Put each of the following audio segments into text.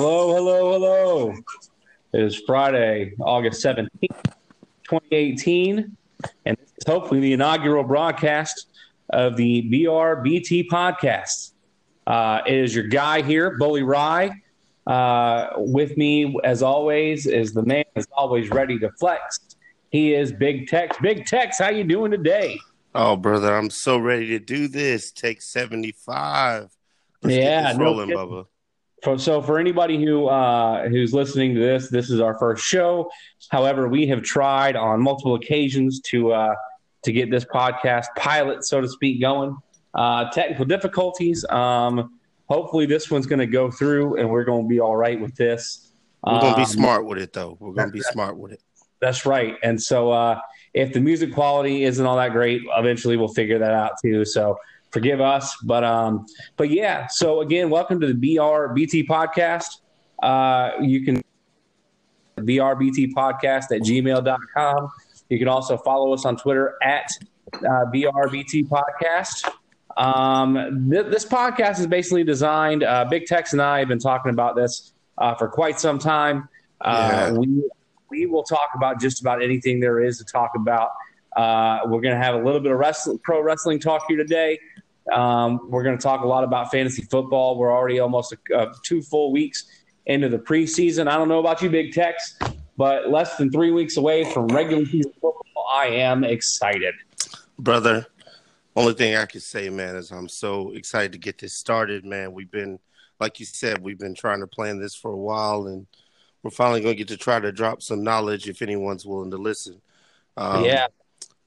Hello, hello, hello. It is Friday, August 17th, 2018, and this is hopefully the inaugural broadcast of the BRBT podcast. Uh, it is your guy here, Bully Ry. Uh, with me, as always, is the man that's always ready to flex. He is Big Tex. Big Tex, how you doing today? Oh, brother, I'm so ready to do this. Take 75. Let's yeah, no rolling, Bubba. For, so for anybody who uh, who's listening to this, this is our first show. However, we have tried on multiple occasions to uh, to get this podcast pilot, so to speak, going. Uh, technical difficulties. Um, hopefully, this one's going to go through, and we're going to be all right with this. We're going to be um, smart with it, though. We're going to be smart with it. That's right. And so, uh, if the music quality isn't all that great, eventually we'll figure that out too. So forgive us. But um, but yeah. So again, welcome to the BRBT podcast. Uh, you can BRBT podcast at gmail.com. You can also follow us on Twitter at uh, BRBT podcast. Um, th- this podcast is basically designed. Uh, Big Tex and I have been talking about this uh, for quite some time. Uh, yeah. We we will talk about just about anything there is to talk about. Uh, we're going to have a little bit of wrestling, pro wrestling talk here today. Um, we're going to talk a lot about fantasy football. We're already almost uh, two full weeks into the preseason. I don't know about you, Big Tex, but less than three weeks away from regular season football. I am excited, brother. Only thing I can say, man, is I'm so excited to get this started, man. We've been, like you said, we've been trying to plan this for a while, and we're finally going to get to try to drop some knowledge if anyone's willing to listen. Um, yeah.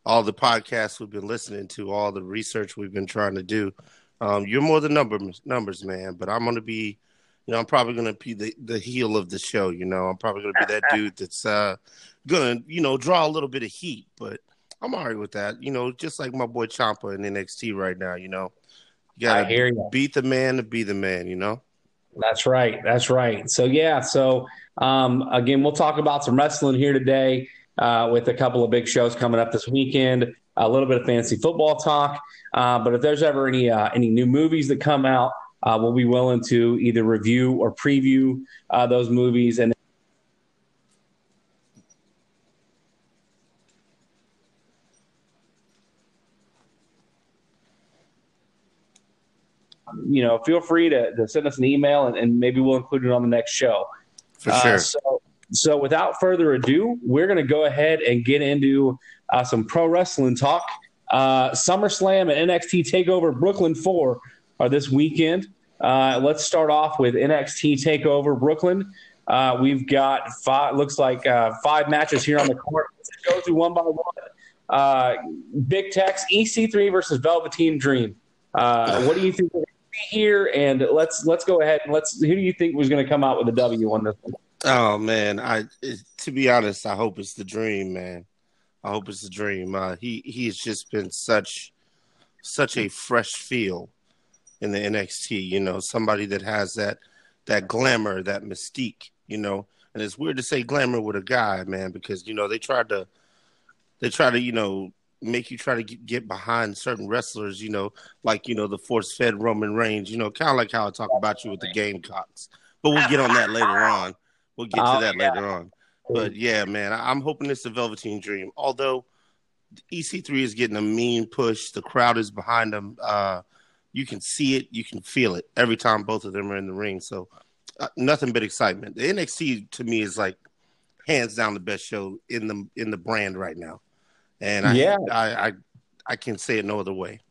All the podcasts we've been listening to, all the research we've been trying to do. Um, you're more than numbers, numbers, man. But I'm going to be, you know, I'm probably going to be the, the heel of the show. You know, I'm probably going to be that dude that's uh, going to, you know, draw a little bit of heat. But I'm all right with that. You know, just like my boy Ciampa in NXT right now. You know, you got to beat the man to be the man. You know. That's right. That's right. So yeah. So um, again, we'll talk about some wrestling here today uh, with a couple of big shows coming up this weekend. A little bit of fancy football talk. Uh, but if there's ever any uh, any new movies that come out, uh, we'll be willing to either review or preview uh, those movies and. you know, feel free to, to send us an email and, and, maybe we'll include it on the next show. For sure. Uh, so, so, without further ado, we're going to go ahead and get into uh, some pro wrestling talk. Uh, SummerSlam and NXT Takeover Brooklyn 4 are this weekend. Uh, let's start off with NXT Takeover Brooklyn. Uh, we've got five, looks like uh, five matches here on the court. Let's go through one by one. Big Tex EC3 versus Velveteen Dream. what do you think here, and let's let's go ahead and let's. Who do you think was going to come out with a W on this one? Oh man, I to be honest, I hope it's the dream, man. I hope it's the dream. Uh, he he's just been such such a fresh feel in the NXT. You know, somebody that has that that glamour, that mystique. You know, and it's weird to say glamour with a guy, man, because you know they tried to they try to you know make you try to get behind certain wrestlers, you know, like you know the force fed Roman Reigns, you know, kind of like how I talk about you with the Gamecocks. But we'll get on that later on. We'll get to oh, that later on. But yeah, man, I'm hoping it's a Velveteen Dream. Although EC3 is getting a mean push, the crowd is behind them. Uh, you can see it, you can feel it every time both of them are in the ring. So uh, nothing but excitement. The NXT to me is like hands down the best show in the in the brand right now and I, yeah, I, I, I can say it no other way.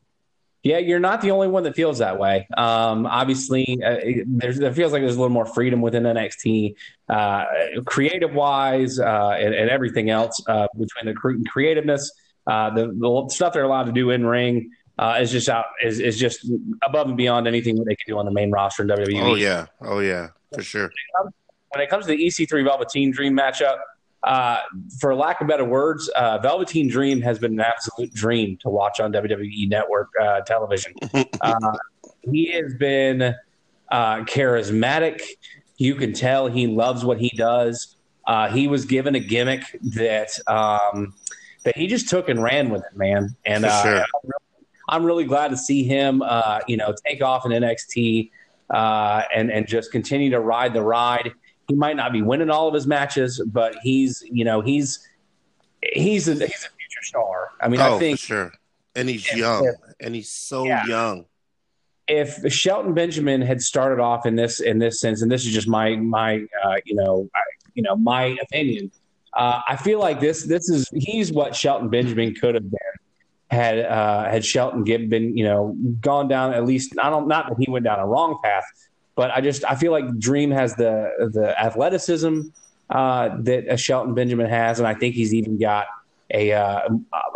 Yeah, you're not the only one that feels that way. Um, obviously, uh, there's, there feels like there's a little more freedom within NXT, uh, creative wise, uh, and, and, everything else uh, between the cre- creativeness, uh, the, the, stuff they're allowed to do in ring uh, is just out is, is just above and beyond anything that they can do on the main roster in WWE. Oh yeah, oh yeah, for sure. When it comes to the EC3 Velveteen Dream matchup, uh, for lack of better words, uh, Velveteen Dream has been an absolute dream to watch on WWE Network uh, television. Uh, he has been uh, charismatic. You can tell he loves what he does. Uh, he was given a gimmick that um, that he just took and ran with it, man. And sure. I'm, really, glad to see him, you know, take off in NXT. uh, and and just continue to ride the ride. He might not be winning all of his matches, but he's you know he's he's a, he's a future star. I mean, oh, I think for sure, and he's young, and he's so Yeah. young. if Shelton Benjamin had started off in this in this sense, and this is just my my uh, you know I, you know my opinion, uh, I feel like this this is he's what Shelton Benjamin could have been had uh, had Shelton Gibb been you know gone down at least I don't not that he went down a wrong path, but I just I feel like Dream has the the athleticism uh, that a Shelton Benjamin has, and I think he's even got a uh,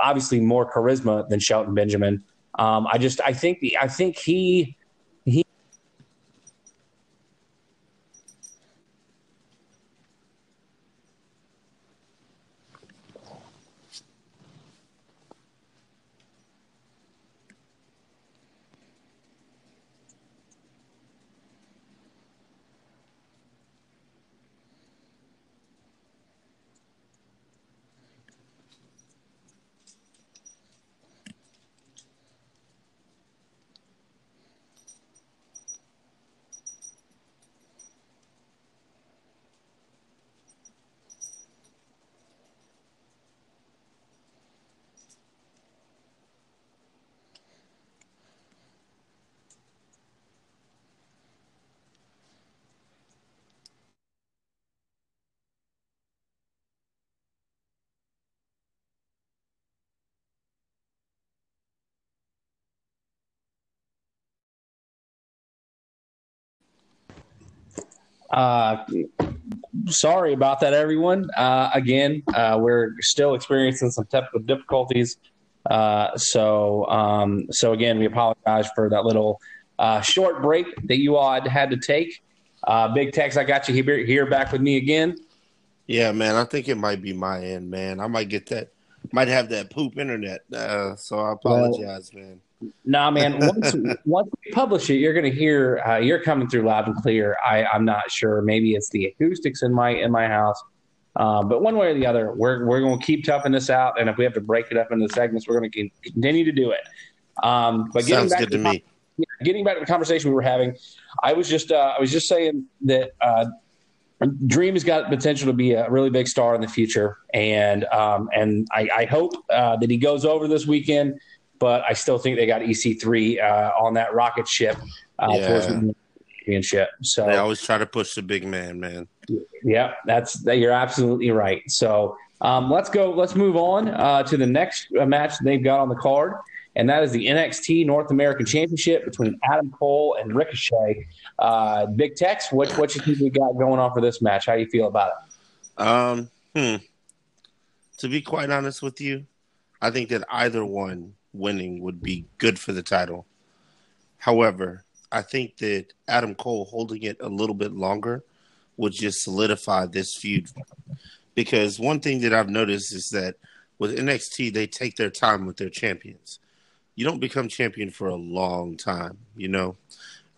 obviously more charisma than Shelton Benjamin. Um, I just I think I think he Uh, sorry about that, everyone. Uh, again, uh, we're still experiencing some technical difficulties. Uh, so, um, so again, we apologize for that little uh, short break that you all had, had to take. Uh, Big Tex, I got you here, here back with me again. Yeah, man, I think it might be my end, man. I might get that, might have that poop internet. Uh, so I apologize, man. Nah, man. Once, once we publish it, you're going to hear uh, you're coming through loud and clear. I, I'm not sure. Maybe it's the acoustics in my in my house, um, but one way or the other, we're we're going to keep toughing this out. And if we have to break it up into segments, we're going to continue to do it. Um, but getting Sounds back good to the me. yeah, getting back to the conversation we were having, I was just uh, I was just saying that uh, Dream has got potential to be a really big star in the future, and um, and I, I hope uh, that he goes over this weekend. But I still think they got EC3 uh, on that rocket ship uh, Yeah. towards the championship. So They always try to push the big man, man. yeah, that's that, you're absolutely right. So um, let's go. Let's move on uh, to the next uh, match they've got on the card, and that is the NXT North American Championship between Adam Cole and Ricochet. Uh, Big Tex, what what you think we got going on for this match? How do you feel about it? Um, hmm. To be quite honest with you, I think that either one winning would be good for the title. However, I think that Adam Cole holding it a little bit longer would just solidify this feud. Because one thing that I've noticed is that with NXT, they take their time with their champions. You don't become champion for a long time, you know?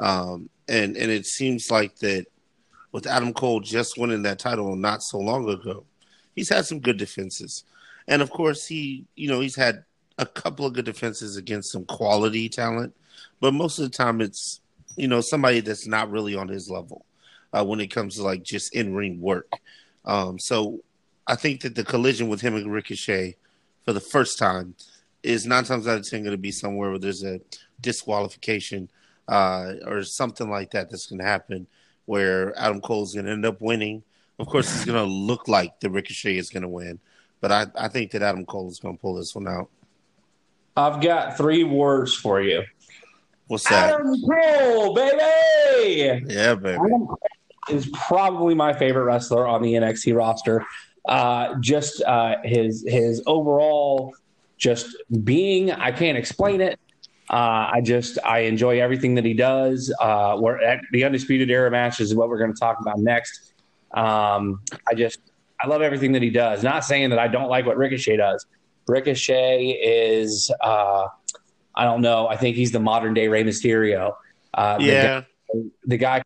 Um, and, and it seems like that with Adam Cole just winning that title not so long ago, he's had some good defenses. And of course, he, you know, he's had a couple of good defenses against some quality talent, but most of the time it's, you know, somebody that's not really on his level uh, when it comes to like just in ring work. Um, so I think that the collision with him and Ricochet for the first time is nine times out of ten going to be somewhere where there's a disqualification uh, or something like that that's going to happen where Adam Cole's going to end up winning. Of course, it's going to look like the Ricochet is going to win, but I, I think that Adam Cole is going to pull this one out. I've got three words for you. What's that? Adam Cole, baby. Yeah, baby. Adam Cole is probably my favorite wrestler on the NXT roster. Uh, just uh, his his overall just being, I can't explain it. Uh, I just I enjoy everything that he does. Uh, we're at the undisputed era match is what we're going to talk about next. Um, I just I love everything that he does. Not saying that I don't like what Ricochet does. Ricochet is uh, I don't know. I think he's the modern day Rey Mysterio. Uh, the Yeah, guy- the guy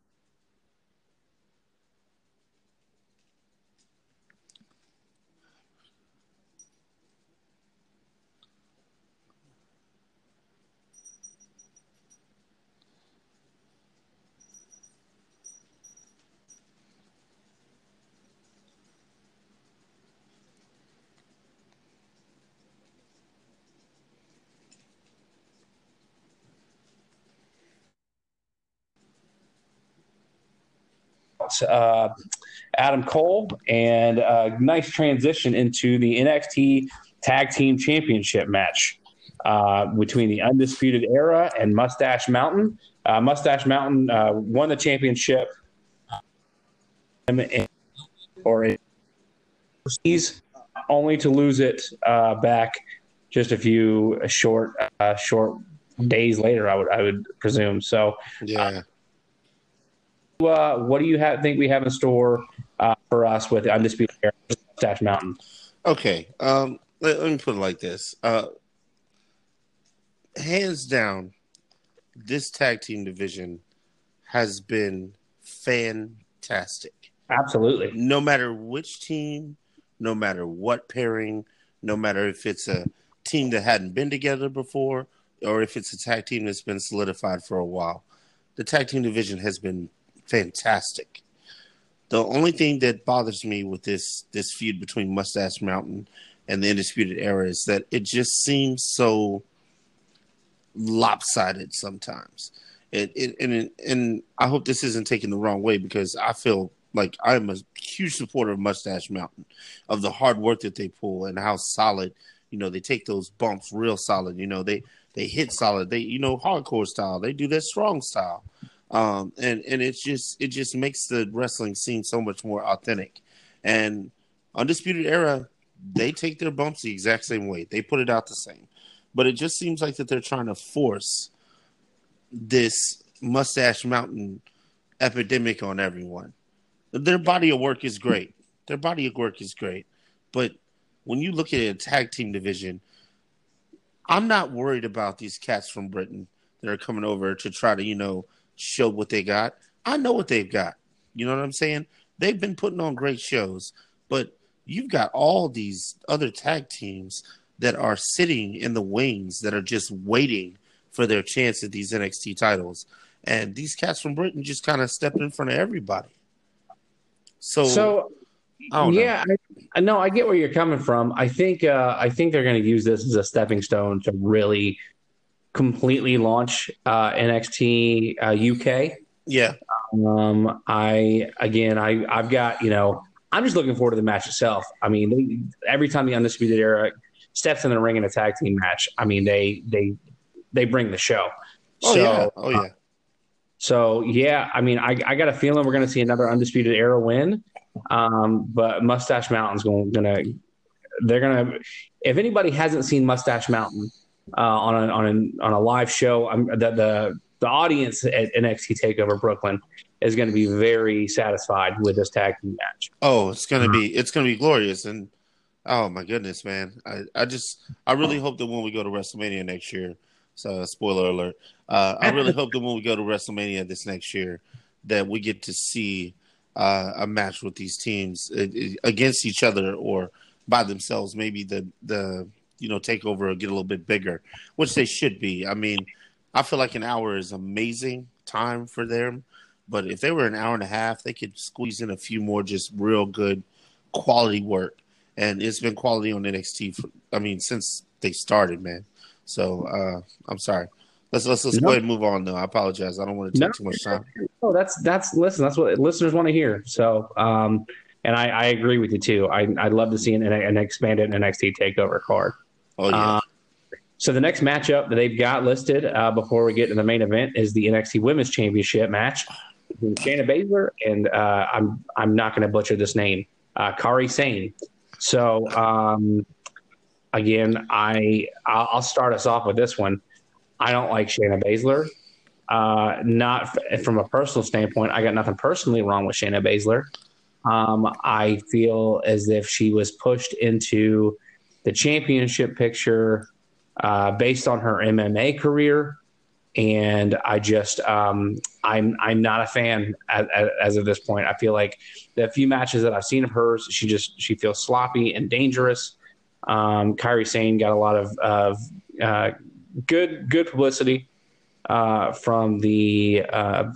out uh, Adam Cole and a nice transition into the NXT Tag Team Championship match uh, between the Undisputed Era and Mustache Mountain. Uh, Mustache Mountain uh, won the championship, or he's only to lose it uh, back just a few short uh, short days later. I would I would presume. So yeah. Uh, what do you have, think we have in store uh, for us with Undisputed Era Mustache Mountain? Okay, um, let, let, me put it like this: uh, hands down, this tag team division has been fantastic. Absolutely. No matter which team, no matter what pairing, no matter if it's a team that hadn't been together before or if it's a tag team that's been solidified for a while, the tag team division has been fantastic. The only thing that bothers me with this this feud between Mustache Mountain and the Undisputed Era is that it just seems so lopsided sometimes. It, it, and and I hope this isn't taken the wrong way because I feel like I'm a huge supporter of Mustache Mountain, of the hard work that they pull and how solid, you know, they take those bumps real solid. You know, they they hit solid. They you know hardcore style. They do that strong style, um, and and it's just it just makes the wrestling scene so much more authentic. And Undisputed Era, they take their bumps the exact same way. They put it out the same but it just seems like that they're trying to force this mustache mountain epidemic on everyone. Their body of work is great. Their body of work is great. But when you look at a tag team division, I'm not worried about these cats from Britain that are coming over to try to, you know, show what they got. I know what they've got. You know what I'm saying? They've been putting on great shows, but you've got all these other tag teams that are sitting in the wings that are just waiting for their chance at these NXT titles. And these cats from Britain just kind of stepped in front of everybody. So, so yeah, know. I, I know I get where you're coming from. I think uh, I think they're going to use this as a stepping stone to really completely launch uh, NXT uh, UK. Yeah. Um, I again, I I've got you know I'm just looking forward to the match itself. I mean, they, every time the Undisputed Era steps in the ring in a tag team match, I mean they they they bring the show. Oh so, yeah, oh yeah. so yeah, I mean, I, I got a feeling we're going to see another undisputed era win. Um, but Mustache Mountain's going to they're going to if anybody hasn't seen Mustache Mountain uh, on a on a on a live show, I'm, the the the audience at NXT Takeover Brooklyn is going to be very satisfied with this tag team match. Oh, it's going to be it's going to be glorious, and Oh my goodness, man! I, I just I really hope that when we go to WrestleMania next year, so spoiler alert, uh, I really hope that when we go to WrestleMania this next year, that we get to see uh, a match with these teams uh, against each other or by themselves. Maybe the the you know takeover will get a little bit bigger, which they should be. I mean, I feel like an hour is amazing time for them, but if they were an hour and a half, they could squeeze in a few more just real good quality work and it's been quality on NXT. For, I mean, since they started, man. So uh, I'm sorry. Let's let's let's no. go ahead and move on. Though I apologize. I don't want to take no, too much time. No, that's that's listen. That's what listeners want to hear. So, um, and I, I agree with you too. I I'd love to see an, an expanded NXT Takeover card. Oh yeah. Uh, so the next matchup that they've got listed uh, before we get to the main event is the NXT Women's Championship match between Shayna Baszler and uh, I'm I'm not going to butcher this name, uh, Kairi Sane. So um, again, I I'll start us off with this one. I don't like Shayna Baszler. Uh, not f- from a personal standpoint. I got nothing personally wrong with Shayna Baszler. Um, I feel as if she was pushed into the championship picture uh, based on her MMA career and I just um, I'm I'm not a fan as, as, of this point. I feel like the few matches that I've seen of hers, she just she feels sloppy and dangerous. Um, Kairi Sane got a lot of, of uh, good good publicity uh, from the uh,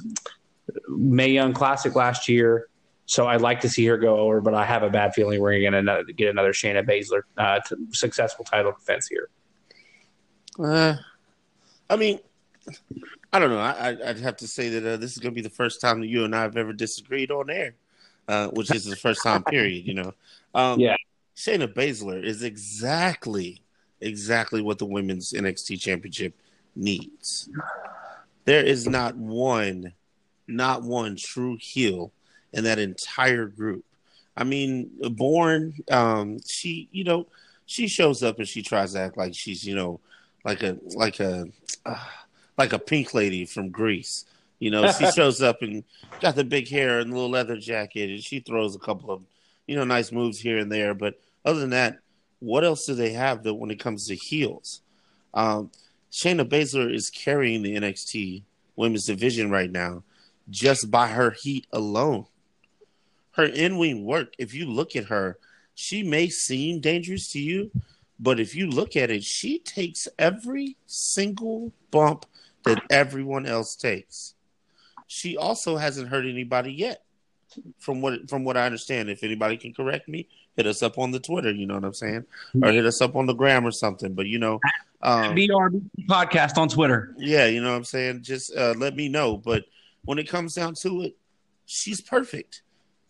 Mae Young Classic last year. So I'd like to see her go over, but I have a bad feeling we're going to get another Shayna Baszler uh, successful title defense here. Uh, I mean, I don't know. I, would have to say that uh, this is going to be the first time that you and I have ever disagreed on air, uh, which is the first time. period. You know. Um, yeah. Shayna Baszler is exactly, exactly what the women's NXT Championship needs. There is not one, not one true heel in that entire group. I mean, Born, um, she, you know, she shows up and she tries to act like she's, you know, like a, like a. Uh, like a pink lady from Grease. You know, she shows up and got the big hair and the little leather jacket, and she throws a couple of, you know, nice moves here and there. But other than that, what else do they have that when it comes to heels? Um, Shayna Baszler is carrying the NXT women's division right now just by her heat alone. Her in wing work, if you look at her, she may seem dangerous to you, but if you look at it, she takes every single bump that everyone else takes. She also hasn't hurt anybody yet, from what from what I understand. If anybody can correct me, hit us up on the Twitter. You know what I'm saying, or hit us up on the gram or something. But you know, um, BRB podcast on Twitter. Yeah, you know what I'm saying. Just uh, let me know. But when it comes down to it, she's perfect.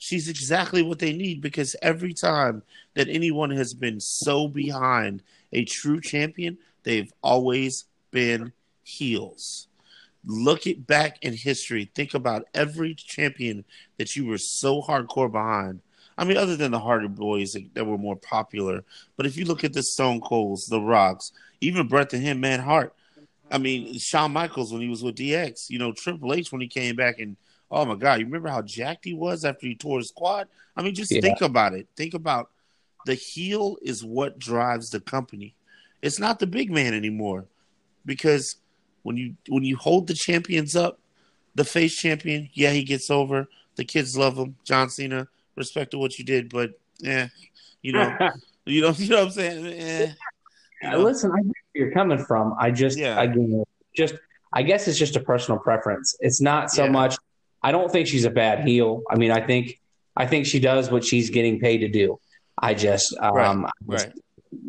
She's exactly what they need because every time that anyone has been so behind a true champion, they've always been heels. Look it back in history. Think about every champion that you were so hardcore behind. I mean, other than the Hardy Boys that, were more popular, but if you look at the Stone Colds, the Rocks, even Bret the Hitman Hart, I mean, Shawn Michaels when he was with DX, you know, Triple H when he came back and oh my God, you remember how jacked he was after he tore his quad? I mean, just yeah. think about it. Think about the heel is what drives the company. It's not the big man anymore because when you when you hold the champions up, the face champion, yeah, he gets over. The kids love him. John Cena, respect to what you did, but yeah, you know, you know, you know what I'm saying. Eh, you know? Listen, I get where you're coming from. I just, yeah. again, just, I guess it's just a personal preference. It's not so yeah. much. I don't think she's a bad heel. I mean, I think, I think she does what she's getting paid to do. I just, um, right. right.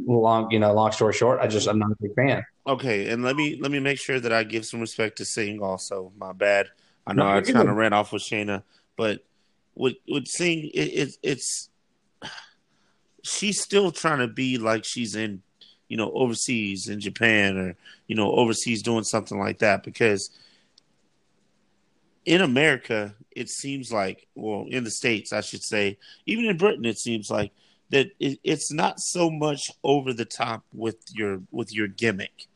long, you know, long story short, I just, I'm not a big fan. Okay, and let me let me make sure that I give some respect to Singh. Also, my bad. I know no, I kind of ran off with Shayna, but with with Singh, it, it, it's she's still trying to be like she's in, you know, overseas in Japan or you know overseas doing something like that because in America it seems like, well, in the states I should say, even in Britain it seems like that it, it's not so much over the top with your with your gimmick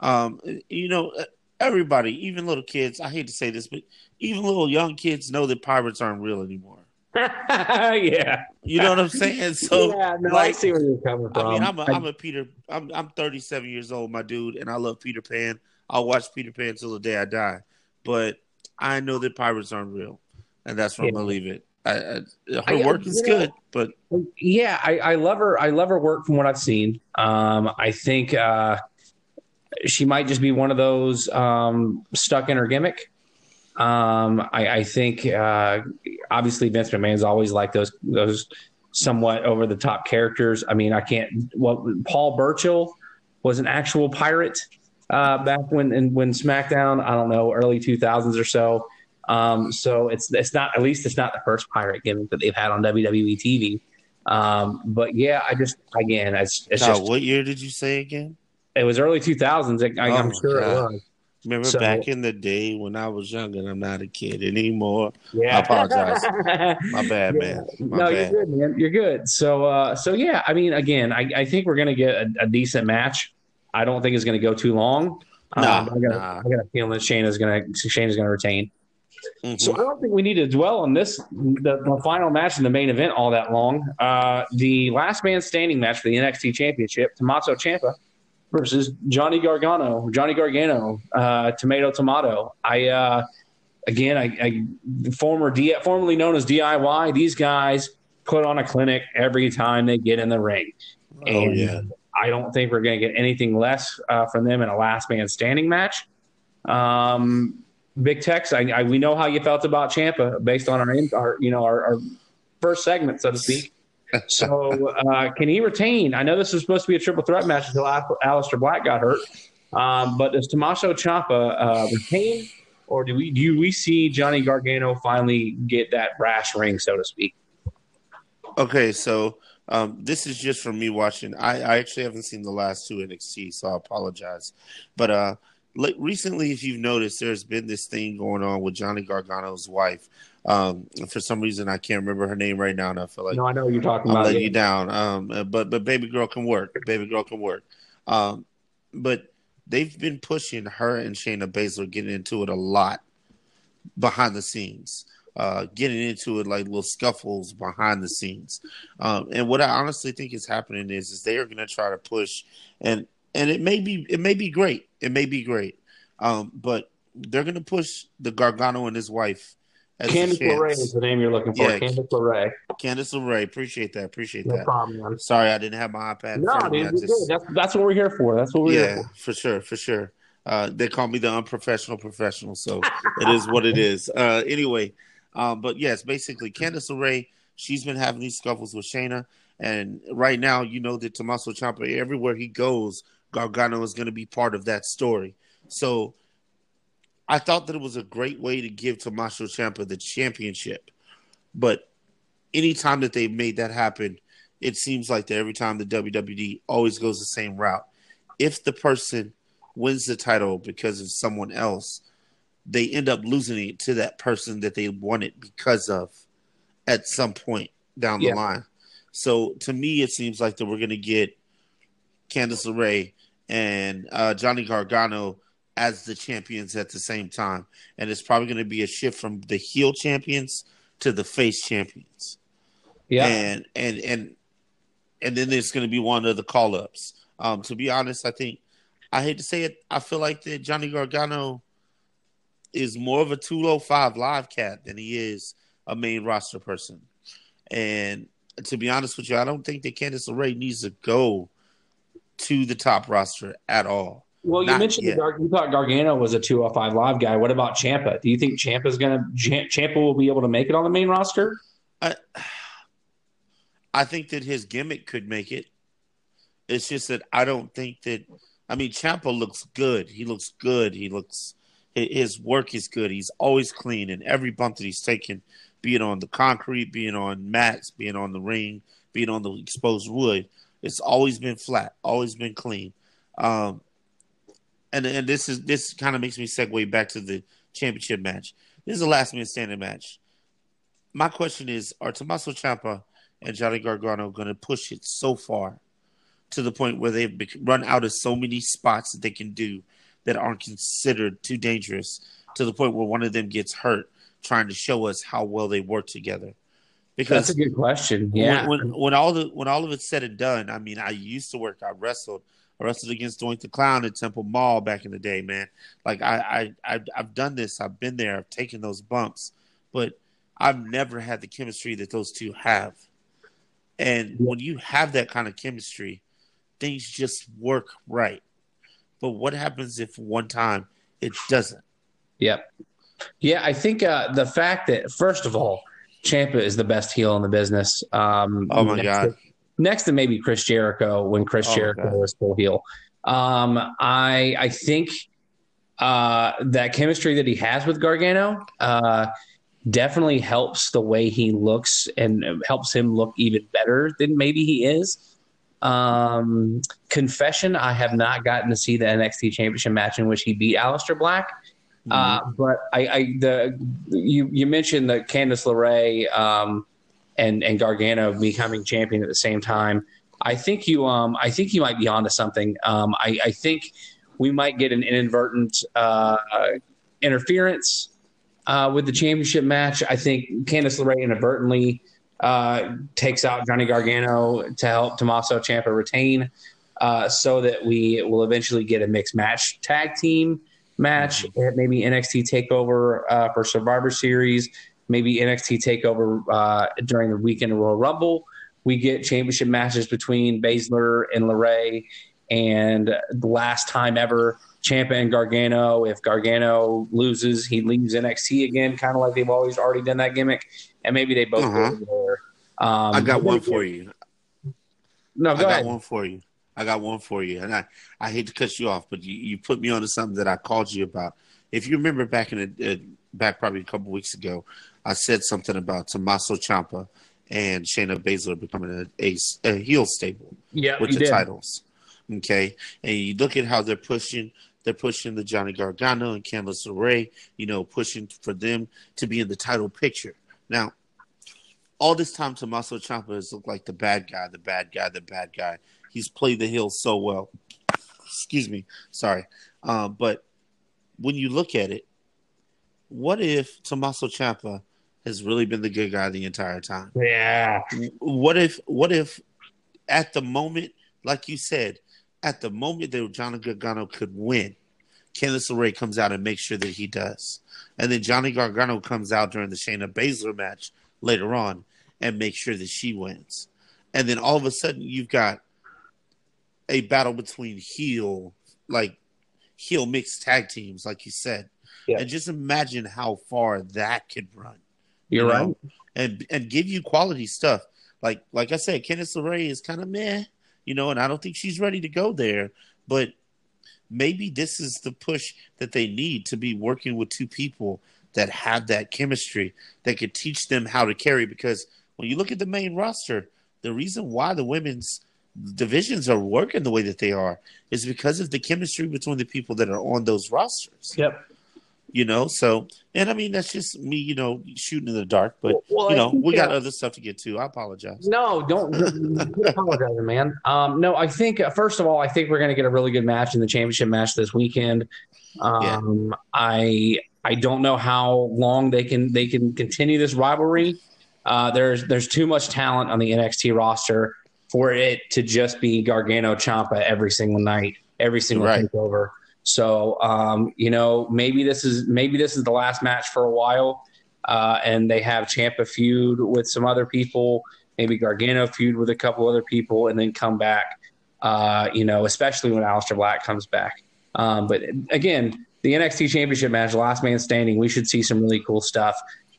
um, you know, everybody, even little kids, I hate to say this, but even little young kids know that pirates aren't real anymore. yeah, you know what I'm saying. So, yeah, no, like, I see where you're coming from. I mean, I'm a, I'm a Peter. I'm I'm 37 years old, my dude, and I love Peter Pan. I'll watch Peter Pan till the day I die. But I know that pirates aren't real, and that's where yeah. I'm gonna leave it. I, I, her I, work is know, good, but yeah, I, I love her. I love her work from what I've seen. Um, I think uh, she might just be one of those um, stuck in her gimmick. Um, I, I, think uh, obviously Vince McMahon's always like those those somewhat over the top characters. I mean, I can't. Well, Paul Burchill was an actual pirate uh, back when in, when SmackDown. I don't know, early two thousands or so. Um, so it's it's not at least it's not the first pirate gimmick that they've had on WWE TV. Um, but yeah, I just again, it's, it's just what year did you say again? It was early 2000s. I, am oh, sure God. it was. Remember so, back in the day when I was young and I'm not a kid anymore. Yeah. I apologize. My bad, yeah. man. My no, bad. you're good, man. You're good. So, uh, so yeah. I mean, again, I, I think we're gonna get a, a, decent match. I don't think it's gonna go too long. Um, I, got, nah. I got a feeling that Shane is gonna Shane is gonna retain. Mm-hmm. So I don't think we need to dwell on this the, the, final match in the main event all that long. Uh, the last man standing match for the NXT Championship, Tommaso Ciampa versus Johnny Gargano, Johnny Gargano, uh, tomato tomato. I uh, again, I, I former D, formerly known as DIY. These guys put on a clinic every time they get in the ring, oh, and yeah. I don't think we're going to get anything less uh, from them in a last man standing match. Um, Big Tex, I, I, we know how you felt about Ciampa based on our, our you know our, our first segment, so to speak so uh, can he retain? I know this was supposed to be a triple threat match until Aleister Black got hurt. Um, but does Tommaso Ciampa uh, retain, or do we do we see Johnny Gargano finally get that brass ring, so to speak? Okay, so um, this is just from me watching. I, I actually haven't seen the last two NXT, so I apologize. But uh, recently, if you've noticed, there's been this thing going on with Johnny Gargano's wife. Um, for some reason, I can't remember her name right now, and I feel like no, I know you're talking I'm about. Letting you down, um, but but baby girl can work. Baby girl can work. Um, but they've been pushing her and Shayna Baszler getting into it a lot behind the scenes uh, getting into it like little scuffles behind the scenes. Um, and what I honestly think is happening is is they are going to try to push, and and it may be it may be great, it may be great, um, but they're going to push the Gargano and his wife. Candice LeRae is the name you're looking for. Yeah, Candice LeRae. Candice LeRae. Appreciate that. Appreciate no that. Problem, man. Sorry, I didn't have my iPad. No, dude, just... that's, that's what we're here for. That's what we're yeah, here for. for sure, for sure. Uh, they call me the unprofessional professional, so it is what it is. Uh, anyway, um, but yes, basically, Candice LeRae, she's been having these scuffles with Shayna. And right now, you know that Tommaso Ciampa, everywhere he goes, Gargano is going to be part of that story. So I thought that it was a great way to give Tommaso Ciampa the championship. But anytime that they've made that happen, it seems like that every time the WWE always goes the same route. If the person wins the title because of someone else, they end up losing it to that person that they won it because of at some point down yeah. the line. So to me, it seems like that we're going to get Candice LeRae and uh, Johnny Gargano as the champions at the same time, and it's probably going to be a shift from the heel champions to the face champions. Yeah, and and and and then there's going to be one of the call ups. Um, to be honest, I think I hate to say it, I feel like that Johnny Gargano is more of a 205 live cat than he is a main roster person. And to be honest with you, I don't think that Candice LeRae needs to go to the top roster at all. Well, you Not mentioned Gar- you thought Gargano was a 205 live guy. What about Ciampa? Do you think Ciampa's going to Ciampa will be able to make it on the main roster? I, I think that his gimmick could make it. It's just that I don't think that. I mean, Ciampa looks good. He looks good. He looks his work is good. He's always clean, and every bump that he's taken, be it on the concrete, being on mats, being on the ring, being on the exposed wood, it's always been flat, always been clean. Um, and and this is this kind of makes me segue back to the championship match. This is a last man standing match. My question is: Are Tommaso Ciampa and Johnny Gargano going to push it so far to the point where they've run out of so many spots that they can do that aren't considered too dangerous to the point where one of them gets hurt trying to show us how well they work together. Because that's a good question. Yeah. When, when, when all the when all of it's said and done, I mean, I used to work. I wrestled. I wrestled against Doink the Clown at Temple Mall back in the day, man. Like I, I, I've, I've done this. I've been there. I've taken those bumps, but I've never had the chemistry that those two have. And when you have that kind of chemistry, things just work right. But what happens if one time it doesn't? Yep. Yeah, I think uh, the fact that first of all, Ciampa is the best heel in the business. Um, oh my god! To, next to maybe Chris Jericho when Chris oh Jericho was full heel. Um, I I think uh, that chemistry that he has with Gargano uh, definitely helps the way he looks and helps him look even better than maybe he is. Um, confession: I have not gotten to see the NXT Championship match in which he beat Aleister Black. Mm-hmm. Uh, but I, I, the you you mentioned the Candice LeRae um, and and Gargano becoming champion at the same time. I think you um I think you might be onto something. Um, I, I think we might get an inadvertent uh, interference uh, with the championship match. I think Candice LeRae inadvertently uh, takes out Johnny Gargano to help Tommaso Ciampa retain, uh, so that we will eventually get a mixed match tag team match, mm-hmm. maybe NXT Takeover uh, for Survivor Series, maybe NXT Takeover uh, during the weekend of Royal Rumble. We get championship matches between Baszler and LeRae, and the last time ever, Ciampa and Gargano. If Gargano loses, he leaves NXT again, kind of like they've always already done that gimmick and maybe they both uh-huh. there. Um, I got one for you. No, go I ahead. got one for you. I got one for you, and I, I hate to cut you off, but you, you put me onto something that I called you about. If you remember back in the uh, back probably a couple weeks ago, I said something about Tommaso Ciampa and Shayna Baszler becoming a, a, a heel stable yeah, with the did. titles. Okay, and you look at how they're pushing. They're pushing the Johnny Gargano and Candice LeRae, you know, pushing for them to be in the title picture. Now, all this time, Tommaso Ciampa has looked like the bad guy, the bad guy, the bad guy. He's played the heel so well. Excuse me, sorry, uh, but when you look at it, what if Tommaso Ciampa has really been the good guy the entire time? Yeah. What if? What if, at the moment, like you said, at the moment that Johnny Gargano could win, Candice LeRae comes out and makes sure that he does, and then Johnny Gargano comes out during the Shayna Baszler match later on and makes sure that she wins, and then all of a sudden you've got a battle between heel like heel mixed tag teams, like you said, yeah. and just imagine how far that could run. You're you know? right, and and give you quality stuff. Like like I said, Candice LeRae is kind of meh, you know, and I don't think she's ready to go there. But maybe this is the push that they need to be working with two people that have that chemistry that could teach them how to carry. Because when you look at the main roster, the reason why the women's divisions are working the way that they are is because of the chemistry between the people that are on those rosters. Yep. You know, so and I mean that's just me, you know, shooting in the dark. But well, you know, we got other stuff to get to. I apologize. No, don't apologize, man. Um, no, I think uh, first of all, I think we're going to get a really good match in the championship match this weekend. Um, yeah. I I don't know how long they can they can continue this rivalry. Uh, there's there's too much talent on the NXT roster for it to just be Gargano Ciampa every single night, every single right. takeover. So um, you know, maybe this is maybe this is the last match for a while, uh, and they have Ciampa feud with some other people, maybe Gargano feud with a couple other people, and then come back. Uh, you know, especially when Aleister Black comes back. Um, but again, the NXT Championship match, last man standing, we should see some really cool stuff.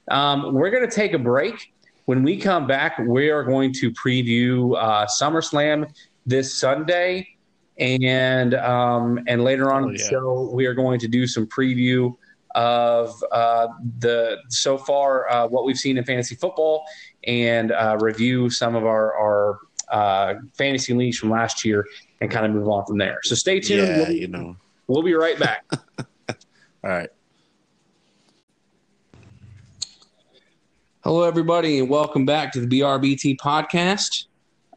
Um, we're going to take a break. When we come back, we are going to preview uh, SummerSlam this Sunday, and um, and later on oh, in the yeah. show, we are going to do some preview of uh, the so far uh, what we've seen in fantasy football and uh, review some of our our uh, fantasy leagues from last year and kind of move on from there. So stay tuned. Yeah, we'll, you know, we'll be right back. All right. Hello, everybody, and welcome back to the BRBT podcast.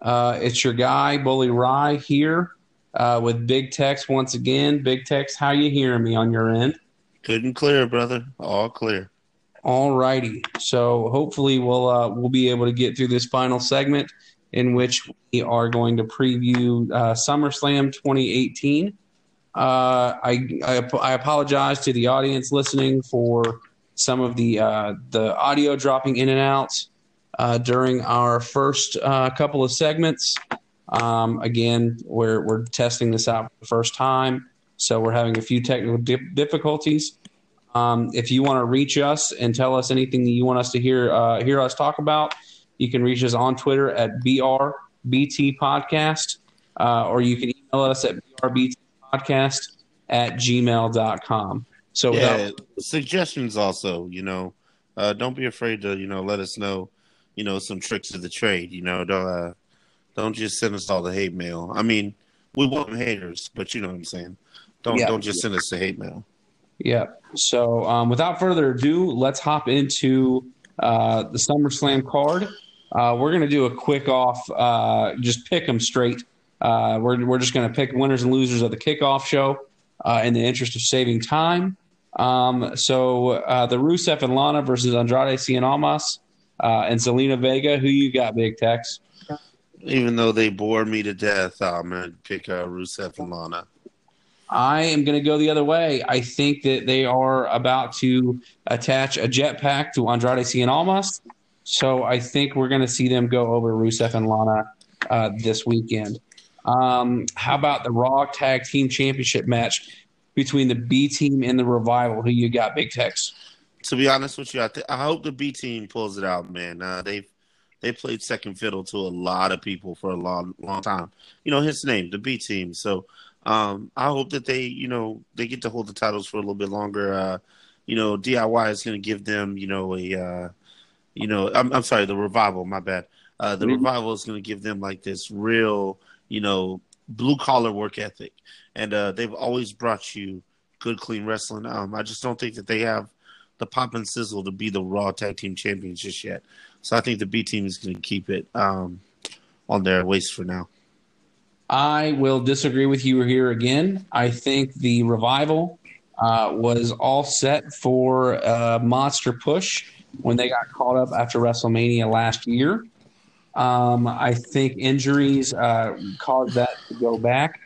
Uh, it's your guy, Bully Ry, here uh, with Big Tex once again. Big Tex, how you hearing me on your end? Good and clear, brother. All clear. All righty. So hopefully we'll uh, we'll be able to get through this final segment in which we are going to preview uh, SummerSlam 2018. Uh, I, I I apologize to the audience listening for some of the uh, the audio dropping in and out uh, during our first uh, couple of segments. Um, again, we're we're testing this out for the first time, so we're having a few technical difficulties. Um, if you want to reach us and tell us anything that you want us to hear uh, hear us talk about, you can reach us on Twitter at BRBT Podcast, uh, or you can email us at BRBTPodcast at gmail.com. So yeah, without- suggestions also, you know, uh, don't be afraid to you know let us know, you know, some tricks of the trade. You know, don't uh, don't just send us all the hate mail. I mean, we want haters, but you know what I'm saying. Don't yeah. don't just send us the hate mail. Yeah. So um, without further ado, let's hop into uh, the SummerSlam card. Uh, we're going to do a quick off, uh, just pick them straight. Uh, we're, we're just going to pick winners and losers of the kickoff show uh, in the interest of saving time. Um, so uh, the Rusev and Lana versus Andrade Cien Almas uh, and Zelina Vega. Who you got, Big Tex? Even though they bore me to death, I'm going to pick uh, Rusev and Lana. I am going to go the other way. I think that they are about to attach a jetpack to Andrade Cien Almas. So I think we're going to see them go over Rusev and Lana uh, this weekend. Um, how about the Raw Tag Team Championship match between the B team and the Revival. Who you got, Big Tex? To be honest with you, I, th- I hope the B team pulls it out, man. Uh, they've they played second fiddle to a lot of people for a long, long time. You know, his name, the B team. So um, I hope that they, you know, they get to hold the titles for a little bit longer. Uh, you know, DIY is going to give them, you know, a, uh, you know, I'm, I'm sorry, the revival. My bad. Uh, the mm-hmm. revival is going to give them like this real, you know, blue collar work ethic, and uh, they've always brought you good, clean wrestling. Um, I just don't think that they have the pop and sizzle to be the Raw Tag Team Champions just yet. So I think the B team is going to keep it um, on their waist for now. I will disagree with you here again. I think the revival uh, was all set for a monster push when they got caught up after WrestleMania last year. Um, I think injuries uh, caused that to go back.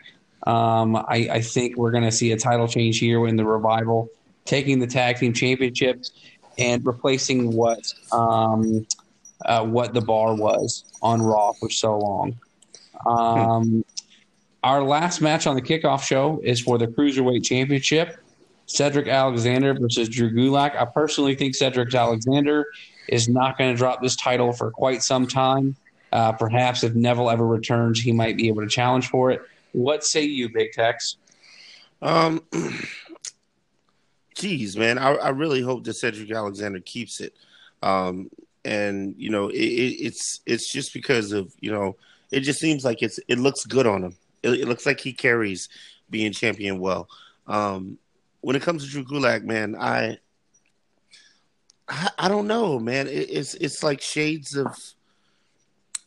Um, I, I, think we're going to see a title change here in the revival, taking the tag team championships and replacing what um, uh, what the bar was on Raw for so long. Um, our last match on the kickoff show is for the Cruiserweight Championship. Cedric Alexander versus Drew Gulak. I personally think Cedric Alexander is not going to drop this title for quite some time. Uh, perhaps if Neville ever returns, he might be able to challenge for it. What say you, Big Tex? Um, geez, man, I, I really hope that Cedric Alexander keeps it. Um, and you know, it, it, it's it's just because of you know, it just seems like it's it looks good on him. It, it looks like he carries being champion well. Um, when it comes to Drew Gulak, man, I I, I don't know, man. It, it's it's like shades of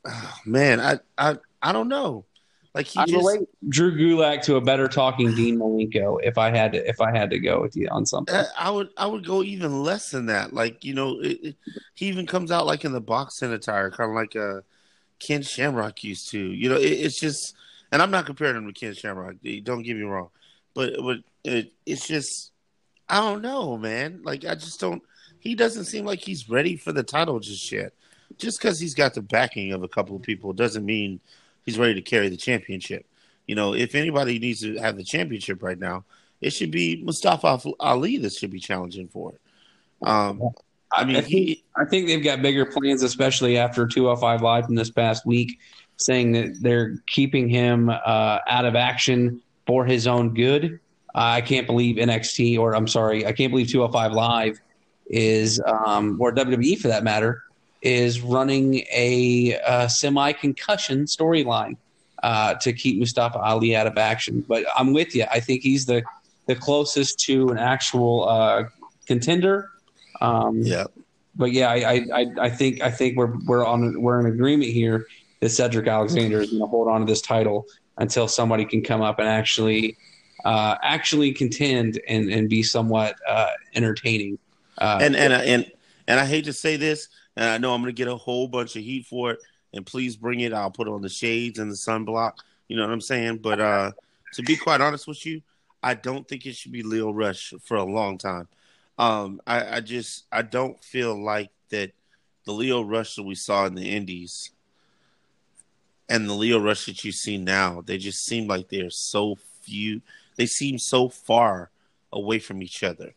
oh, man. I I I don't know. Like he I just relate Drew Gulak to a better talking Dean Malenko if I had to if I had to go with you on something. Uh, I would I would go even less than that. Like you know, it, it, he even comes out like in the boxing attire, kind of like a uh, Ken Shamrock used to. You know, it's just, and I'm not comparing him to Ken Shamrock. Don't get me wrong, but but it's just I don't know, man. Like I just don't. He doesn't seem like he's ready for the title just yet. Just because he's got the backing of a couple of people doesn't mean he's ready to carry the championship. You know, if anybody needs to have the championship right now, it should be Mustafa Ali that should be challenging for it. Um, I mean, I think, he, I think they've got bigger plans, especially after 205 Live from this past week, saying that they're keeping him uh, out of action for his own good. I can't believe NXT, or I'm sorry, I can't believe 205 Live is, um, or WWE for that matter, is running a, a semi concussion storyline uh, to keep Mustafa Ali out of action. But I'm with you. I think he's the the closest to an actual uh, contender. Um, yeah. But yeah, I, I, I think I think we're we're on we're in agreement here that Cedric Alexander is going to hold on to this title until somebody can come up and actually uh, actually contend and, and be somewhat uh, entertaining. Uh, and and and and I hate to say this, and I know I'm to get a whole bunch of heat for it. And please bring it. I'll put on the shades and the sunblock. You know what I'm saying? But uh, to be quite honest with you, I don't think it should be Lio Rush for a long time. Um, I, I just I don't feel like that the Lio Rush that we saw in the Indies and the Lio Rush that you see now, they just seem like they're so few. They seem so far away from each other.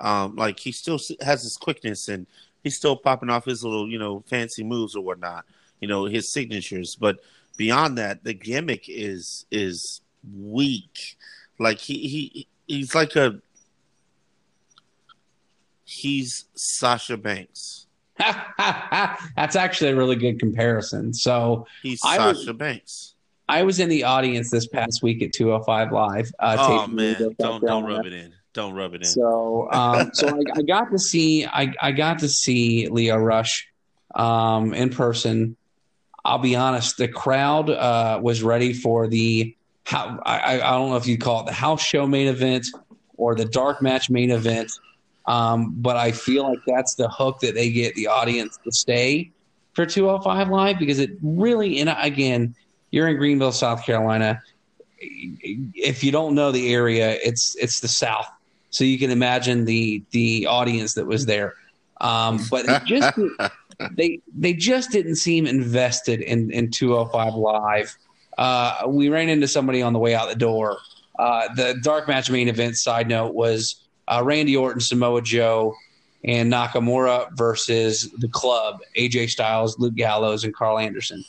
Um, like he still has his quickness and he's still popping off his little, you know, fancy moves or whatnot, you know, his signatures. But beyond that, the gimmick is is weak. Like he he he's like a he's Sasha Banks. That's actually a really good comparison. So he's I Sasha was, Banks. I was in the audience this past week at 205 Live. Uh, oh man, don't don't rub it in. Don't rub it in. So, um, so I, I, got to see I, I got to see Lio Rush um, in person. I'll be honest, the crowd uh, was ready for the how I, I don't know if you'd call it the house show main event or the dark match main event, um, but I feel like that's the hook that they get the audience to stay for 205 Live because it really and again, you're in Greenville, South Carolina. If you don't know the area, it's it's the South so you can imagine the the audience that was there. Um, but just they they just didn't seem invested in in 205 Live. Uh, we ran into somebody on the way out the door. Uh, the dark match main event side note was uh, Randy Orton, Samoa Joe, and Nakamura versus the club, AJ Styles, Luke Gallows, and Carl Anderson.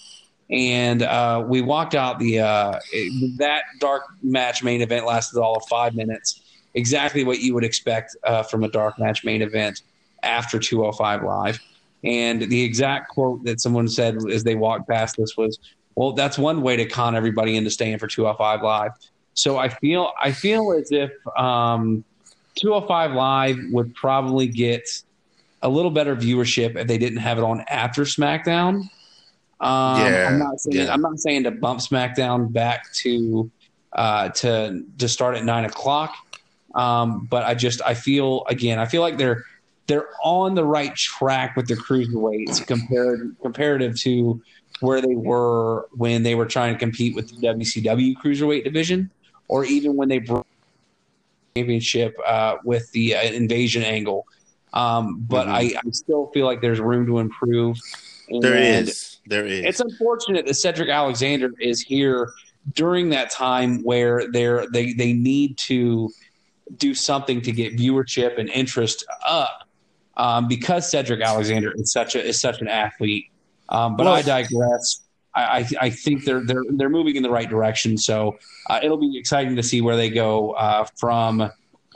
And uh, we walked out the uh, that dark match main event lasted all of five minutes, exactly what you would expect uh, from a dark match main event after 205 Live. And the exact quote that someone said as they walked past this was, "Well, that's one way to con everybody into staying for 205 Live." So I feel I feel as if um, 205 Live would probably get a little better viewership if they didn't have it on after SmackDown. Um, yeah, I'm not saying yeah. I'm not saying to bump SmackDown back to uh, to to start at nine o'clock, um, but I just I feel again I feel like they're they're on the right track with the cruiserweights compared comparative to where they were when they were trying to compete with the WCW cruiserweight division, or even when they brought championship uh, with the uh, invasion angle. Um, but mm-hmm. I, I, still feel like there's room to improve. And there is. There is. It's unfortunate that Cedric Alexander is here during that time where they're they they need to do something to get viewership and interest up um, because Cedric Alexander is such a is such an athlete. Um, but well, I digress. I, I, think they're they're they're moving in the right direction. So uh, it'll be exciting to see where they go uh, from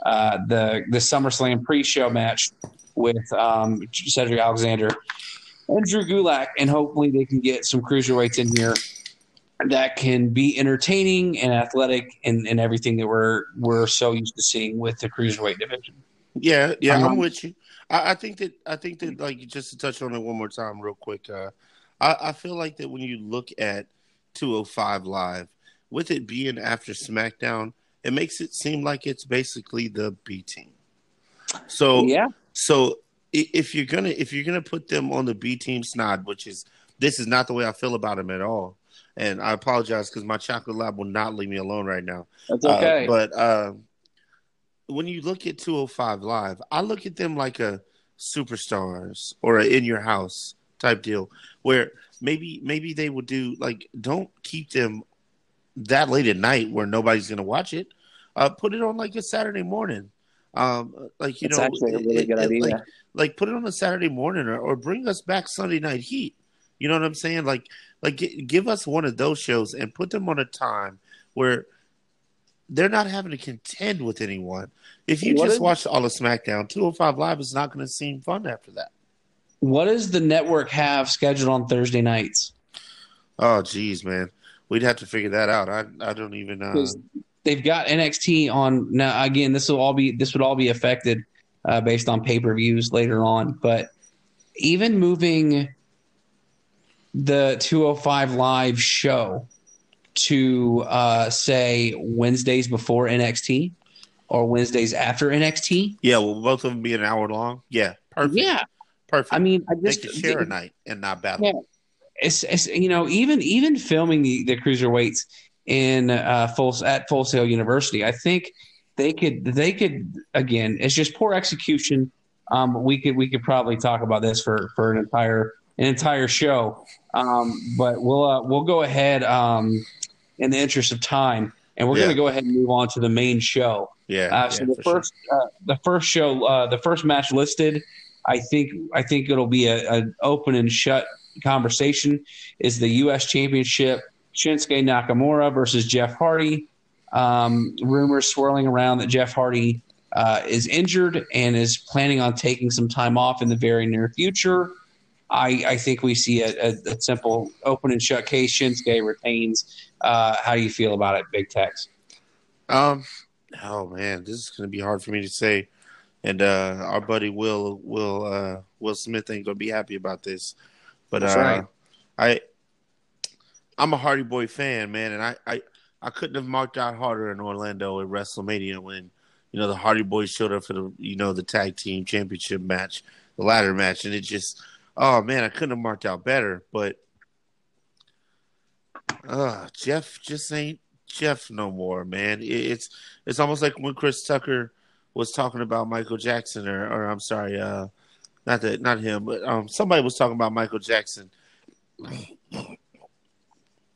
uh, the the SummerSlam pre-show match with um, Cedric Alexander and Drew Gulak, and hopefully they can get some cruiserweights in here that can be entertaining and athletic and, and everything that we're we're so used to seeing with the cruiserweight division. Yeah, yeah, um, I'm with you. I, I, think that I think that like just to touch on it one more time, real quick. Uh, I, I feel like that when you look at 205 Live, with it being after SmackDown, it makes it seem like it's basically the B team. So yeah. So if you're gonna if you're gonna put them on the B team snod, which is this is not the way I feel about them at all, and I apologize because my chocolate lab will not leave me alone right now. That's okay. Uh, but uh, when you look at 205 Live, I look at them like a superstars or a in your house type deal where maybe maybe they would do like don't keep them that late at night where nobody's going to watch it. Uh, put it on like a Saturday morning. Um, like you That's know, actually a really it, good it, idea. Like, like, put it on a Saturday morning, or, or bring us back Sunday Night Heat. You know what I'm saying? Like, like give us one of those shows and put them on a time where they're not having to contend with anyone. If you what just is, watch all of SmackDown, 205 Live is not going to seem fun after that. What does the network have scheduled on Thursday nights? Oh, geez, man, we'd have to figure that out. I I don't even know. They've got NXT on now. Again, this will all be this would all be affected uh, based on pay per views later on. But even moving the 205 live show to uh, say Wednesdays before NXT or Wednesdays after NXT. Yeah, well, both of them be an hour long. Yeah, perfect. Yeah, Perfect. I mean, I just they could share a night and not battle. Yeah. It's, it's you know even even filming the the cruiserweights in uh, full at Full Sail University, I think they could they could again. It's just poor execution. Um, we could we could probably talk about this for for an entire an entire show, um, but we'll uh, we'll go ahead um, in the interest of time, and we're yeah. going to go ahead and move on to the main show. Yeah. Uh, so yeah, the first sure. uh, the first show uh, the first match listed I think I think it'll be an open and shut conversation. Is the U.S. Championship Shinsuke Nakamura versus Jeff Hardy? Um, rumors swirling around that Jeff Hardy uh, is injured and is planning on taking some time off in the very near future. I, I think we see a, a, a, simple open and shut case. Shinsuke retains. Uh, how do you feel about it, Big Tex? Um, oh man, this is going to be hard for me to say and uh, our buddy Will Will uh, Will Smith ain't gonna be happy about this. But uh, right. I I'm a Hardy Boy fan, man, and I, I I couldn't have marked out harder in Orlando at WrestleMania when you know the Hardy Boys showed up for the you know the tag team championship match, the ladder match, and it just oh man, I couldn't have marked out better. But uh, Jeff just ain't Jeff no more, man. It's it's almost like when Chris Tucker was talking about Michael Jackson, or, or I'm sorry, uh, not that, not him, but um, somebody was talking about Michael Jackson.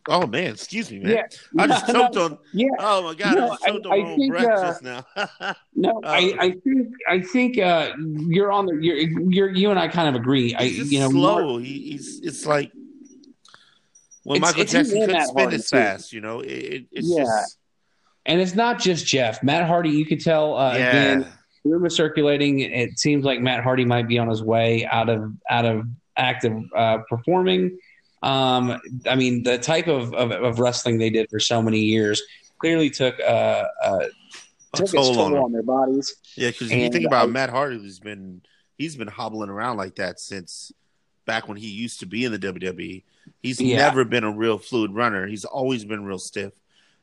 Oh man, excuse me, man. Yeah. I just choked no, on. Yeah. Oh my god, no, I choked I, on I think, breath uh, now. no, uh, I, I think I think uh, you're on the. You're, you're you and I kind of agree. I you know slow. he, he's it's like when it's, Michael it's Jackson couldn't spin as fast. You know, it, it's yeah. Just, and it's not just Jeff. Matt Hardy, you could tell uh, yeah. again. Rumor circulating. It seems like Matt Hardy might be on his way out of out of active uh, performing. Um, I mean, the type of, of, of, wrestling they did for so many years clearly took uh, uh, took toll, its toll on, on, their bodies. Yeah, because if you think about Matt Hardy, who's been he's been hobbling around like that since back when he used to be in the WWE. He's yeah. never been a real fluid runner. He's always been real stiff.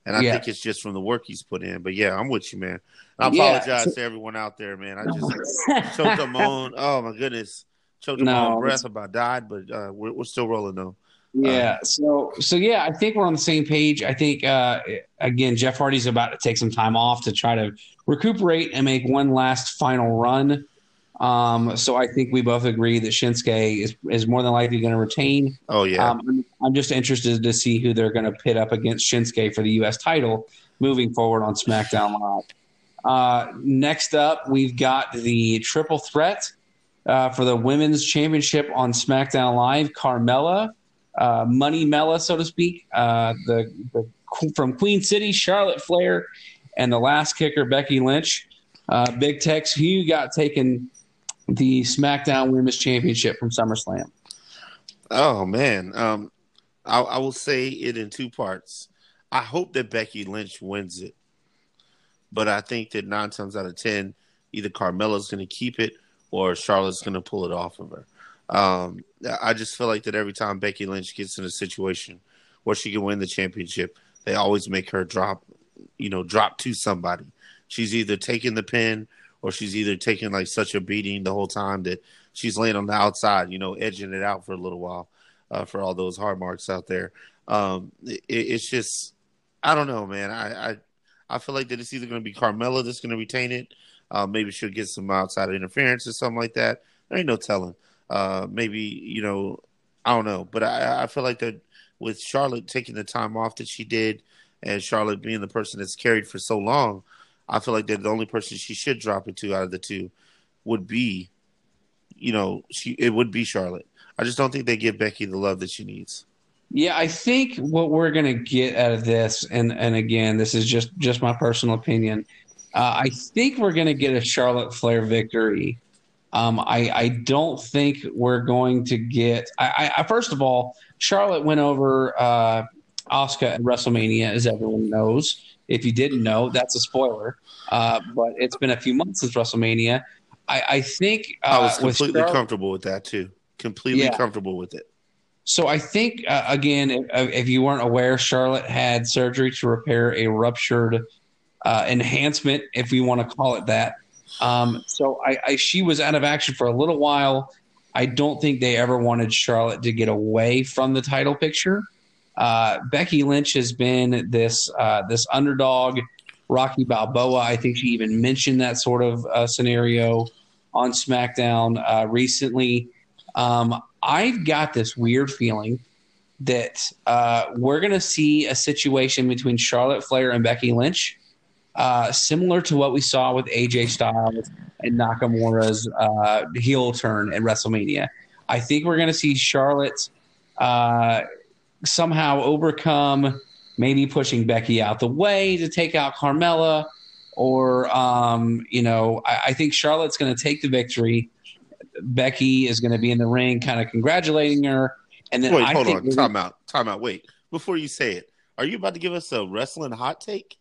And I yeah. think it's just from the work he's put in. But yeah, I'm with you, man. I apologize yeah. to everyone out there, man. I just choked them on. Oh my goodness, choked them no, on breath. About died, but uh, we're, we're still rolling though. Yeah. Um, so so yeah, I think we're on the same page. I think uh, again, Jeff Hardy's about to take some time off to try to recuperate and make one last final run. Um, so I think we both agree that Shinsuke is, is more than likely going to retain. Oh yeah. Um, I'm, I'm, just interested to see who they're going to pit up against Shinsuke for the U.S. title moving forward on SmackDown Live. Uh, next up, we've got the triple threat uh, for the women's championship on SmackDown Live. Carmella, uh, Money Mella, so to speak, uh, the, the, from Queen City, Charlotte Flair, and the last kicker, Becky Lynch. Uh, Big Tex, who got taken the SmackDown Women's Championship from SummerSlam? Oh man, um, I, I will say it in two parts. I hope that Becky Lynch wins it, but I think that nine times out of ten, either Carmella's going to keep it or Charlotte's going to pull it off of her. Um, I just feel like that every time Becky Lynch gets in a situation where she can win the championship, they always make her drop, you know, drop to somebody. She's either taking the pin or she's either taking like such a beating the whole time that she's laying on the outside, you know, edging it out for a little while uh, for all those hard marks out there. Um, it, it's just, I don't know, man. I, I, I feel like that it's either going to be Carmella that's going to retain it. Uh, maybe she'll get some outside interference or something like that. There ain't no telling. Uh, maybe you know, I don't know, but I, I feel like that with Charlotte taking the time off that she did, and Charlotte being the person that's carried for so long, I feel like that the only person she should drop it to out of the two would be, you know, she it would be Charlotte. I just don't think they give Becky the love that she needs. Yeah, I think what we're gonna get out of this, and and again, this is just just my personal opinion. Uh, I think we're gonna get a Charlotte Flair victory um, I, I, don't think we're going to get. I, I, first of all, Charlotte went over uh, Asuka at WrestleMania, as everyone knows. If you didn't know, that's a spoiler. Uh, but it's been a few months since WrestleMania. I, I think uh, I was completely Charlotte, comfortable with that too. Completely yeah. comfortable with it. So I think uh, again, if, if, you weren't aware, Charlotte had surgery to repair a ruptured uh, enhancement, if we want to call it that, um, so I, I, she was out of action for a little while. I don't think they ever wanted Charlotte to get away from the title picture. Uh, Becky Lynch has been this uh, this underdog, Rocky Balboa. I think she even mentioned that sort of uh, scenario on SmackDown uh, recently. Um, I've got this weird feeling that uh, we're going to see a situation between Charlotte Flair and Becky Lynch uh, similar to what we saw with AJ Styles and Nakamura's uh, heel turn at WrestleMania. I think we're going to see Charlotte uh, somehow overcome, maybe pushing Becky out the way to take out Carmella, or um, you know, I, I think Charlotte's going to take the victory. Becky is going to be in the ring, kind of congratulating her, and then wait, I hold on, time out, time out. Wait, before you say it, are you about to give us a wrestling hot take?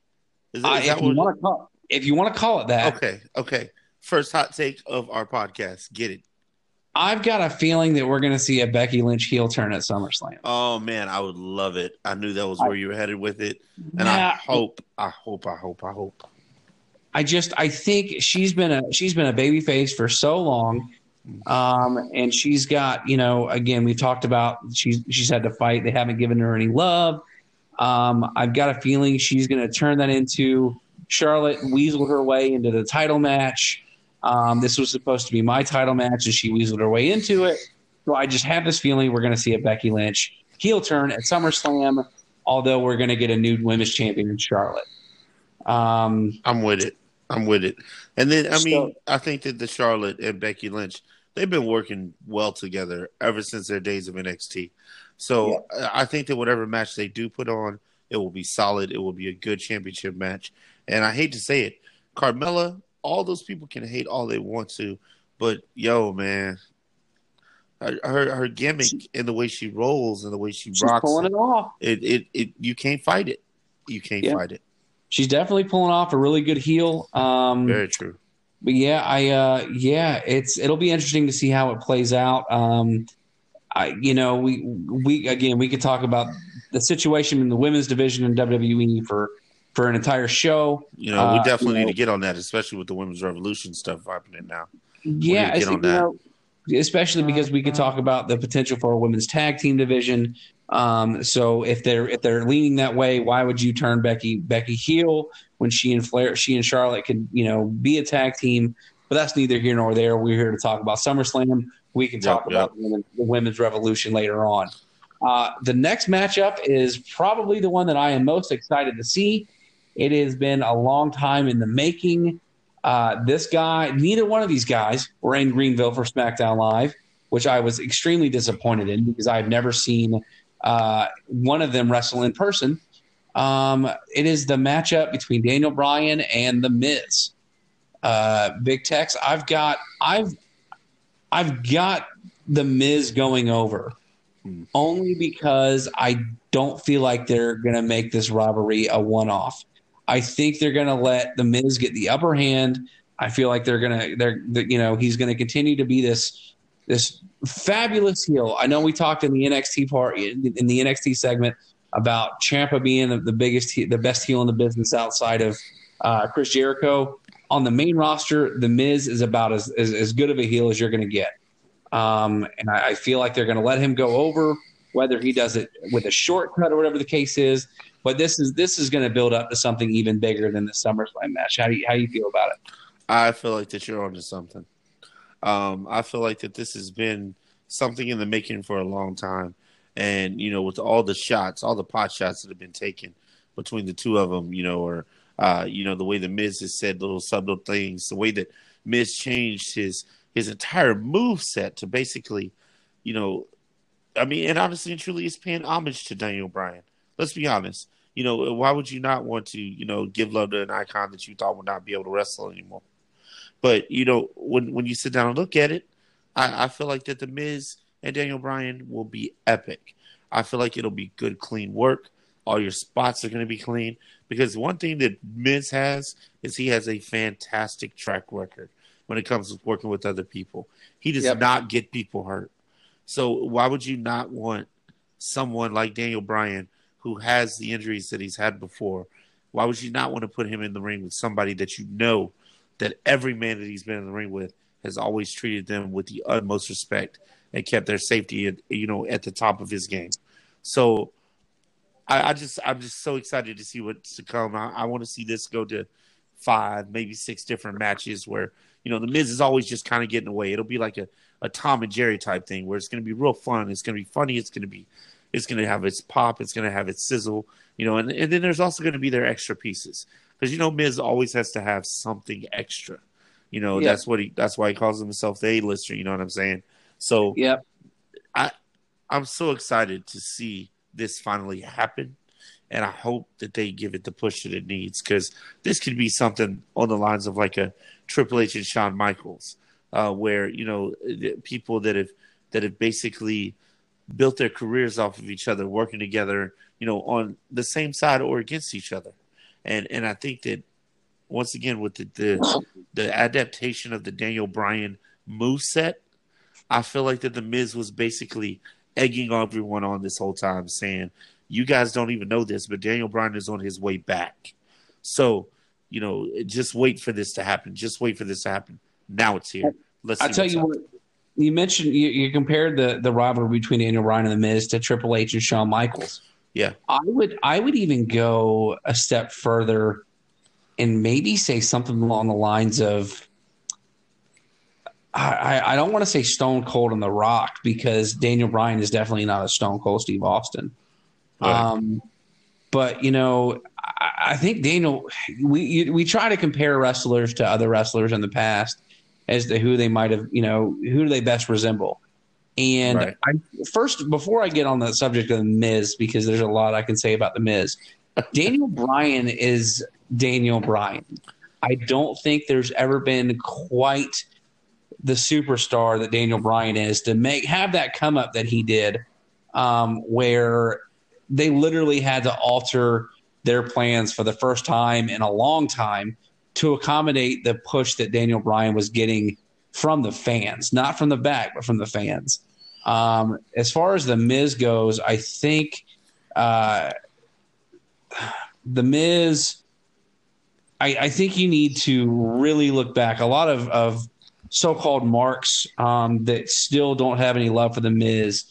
Is, uh, if, you what... call, if you want to call it that. Okay. Okay. First hot take of our podcast. Get it. I've got a feeling that we're going to see a Becky Lynch heel turn at SummerSlam. Oh man, I would love it. I knew that was where I, you were headed with it, and I hope, I hope, I hope, I hope. I just, I think she's been a she's been a baby face for so long, um, and she's got you know again we talked about she's she's had to fight. They haven't given her any love. Um, I've got a feeling she's going to turn that into Charlotte weasel her way into the title match. Um, this was supposed to be my title match, and she weaseled her way into it. So I just have this feeling we're going to see a Becky Lynch heel turn at SummerSlam. Although we're going to get a new women's champion in Charlotte. Um, I'm with it. I'm with it. And then I mean, so, I think that the Charlotte and Becky Lynch, they've been working well together ever since their days of NXT. So yeah. I think that whatever match they do put on, it will be solid. It will be a good championship match. And I hate to say it, Carmella, all those people can hate all they want to, but yo, man, her her, her gimmick and the way she rolls and the way she she's rocks, pulling it off. It, it it you can't fight it. You can't yeah. fight it. She's definitely pulling off a really good heel. Um, Very true. But yeah, I uh, yeah, it's it'll be interesting to see how it plays out. Um, I you know we we again we could talk about the situation in the women's division in WWE for for an entire show. You know, we uh, definitely uh, need know, to get on that, especially with the women's revolution stuff happening now. Yeah, get on that. Know, especially because we could talk about the potential for a women's tag team division. Um, so if they're if they're leaning that way, why would you turn Becky Becky heel when she and Flair, she and Charlotte could you know be a tag team? But that's neither here nor there. We're here to talk about SummerSlam. We can talk yep, about yep. The, women's revolution later on. Uh, the next matchup is probably the one that I am most excited to see. It has been a long time in the making. Uh, this guy, neither one of these guys were in Greenville for SmackDown Live, which I was extremely disappointed in because I've never seen uh, one of them wrestle in person. Um, it is the matchup between Daniel Bryan and The Miz. Uh, Big Tex, I've got, I've, I've got The Miz going over hmm. only because I don't feel like they're going to make this robbery a one-off. I think they're going to let the Miz get the upper hand. I feel like they're going to they're you know he's going to continue to be this this fabulous heel. I know we talked in the NXT part in the NXT segment about Ciampa being the, the biggest the best heel in the business outside of uh, Chris Jericho. On the main roster, the Miz is about as as, as good of a heel as you're going to get. Um, and I, I feel like they're going to let him go over, whether he does it with a shortcut or whatever the case is. But this is this is going to build up to something even bigger than the SummerSlam match. How do you how do you feel about it? I feel like that you're onto something. Um, I feel like that this has been something in the making for a long time, and you know, with all the shots, all the pot shots that have been taken between the two of them, you know, or uh, you know, the way the Miz has said little subtle things, the way that Miz changed his his entire move set to basically, you know, I mean, and honestly and truly, is paying homage to Daniel Bryan let's be honest. You know, why would you not want to, you know, give love to an icon that you thought would not be able to wrestle anymore? But you know, when when you sit down and look at it, I, I feel like that the Miz and Daniel Bryan will be epic. I feel like it'll be good, clean work. All your spots are going to be clean because one thing that Miz has is he has a fantastic track record when it comes to working with other people. He does yep. not get people hurt. So why would you not want someone like Daniel Bryan who has the injuries that he's had before, why would you not want to put him in the ring with somebody that you know that every man that he's been in the ring with has always treated them with the utmost respect and kept their safety, you know, at the top of his game. So I, I just, I'm just so excited to see what's to come. I, I want to see this go to five, maybe six different matches where you know the Miz is always just kind of getting away. It'll be like a, a Tom and Jerry type thing where it's going to be real fun. It's going to be funny. It's going to be it's going to have its pop. It's going to have its sizzle. You know, and, and then there's also going to be their extra pieces because you know Miz always has to have something extra. You know, yeah. that's what he. That's why he calls himself the A-lister. You know what I'm saying? So yeah, I I'm so excited to see this finally happen, and I hope that they give it the push that it needs because this could be something on the lines of like a Triple H and Shawn Michaels, uh, where you know people that have that have basically built their careers off of each other, working together, you know, on the same side or against each other. And and I think that once again with the the, the adaptation of the Daniel Bryan move set, I feel like that the Miz was basically egging everyone on this whole time, saying, "You guys don't even know this, but Daniel Bryan is on his way back." So, you know, just wait for this to happen. Just wait for this to happen. Now it's here. Let's. I tell you what you mentioned you, you, compared the the rivalry between Daniel Bryan and The Miz to Triple H and Shawn Michaels. Yeah, I would I would even go a step further and maybe say something along the lines of I, I don't want to say Stone Cold and The Rock because Daniel Bryan is definitely not a Stone Cold Steve Austin. Right. Um, but you know, I, I think Daniel. We we try to compare wrestlers to other wrestlers in the past as to who they might have, you know, who do they best resemble. And right. I, first, before I get on the subject of the Miz, because there's a lot I can say about the Miz, Daniel Bryan is Daniel Bryan. I don't think there's ever been quite the superstar that Daniel Bryan is to make have that come up that he did, um, where they literally had to alter their plans for the first time in a long time to accommodate the push that Daniel Bryan was getting from the fans, not from the back, but from the fans. Um, as far as the Miz goes, I think uh, the Miz. I, I, think you need to really look back. A lot of, of so-called marks um, that still don't have any love for the Miz.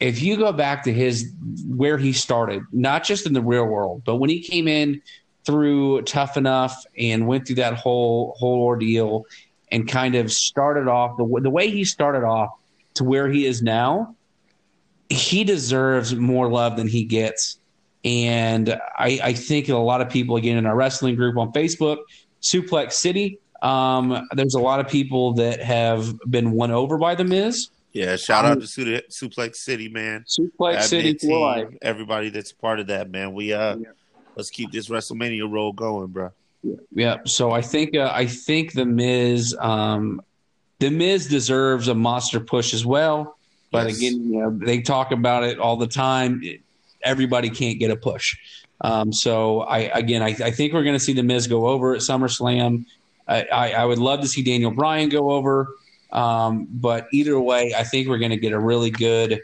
If you go back to his where he started, not just in the real world, but when he came in through Tough Enough and went through that whole whole ordeal and kind of started off the the way he started off to where he is now, he deserves more love than he gets. And I, I think a lot of people, again, in our wrestling group on Facebook, Suplex City, um, there's a lot of people that have been won over by the Miz. Yeah, shout um, out to Suplex City, man. Suplex City team, Everybody that's part of that, man. We uh, yeah. let's keep this WrestleMania roll going, bro. Yeah. So I think uh, I think the Miz, um, the Miz deserves a monster push as well. But yes. again, you know, they talk about it all the time. Everybody can't get a push. Um, so I again, I, I think we're going to see the Miz go over at SummerSlam. I, I, would love to see Daniel Bryan go over, um, but either way, I think we're going to get a really good,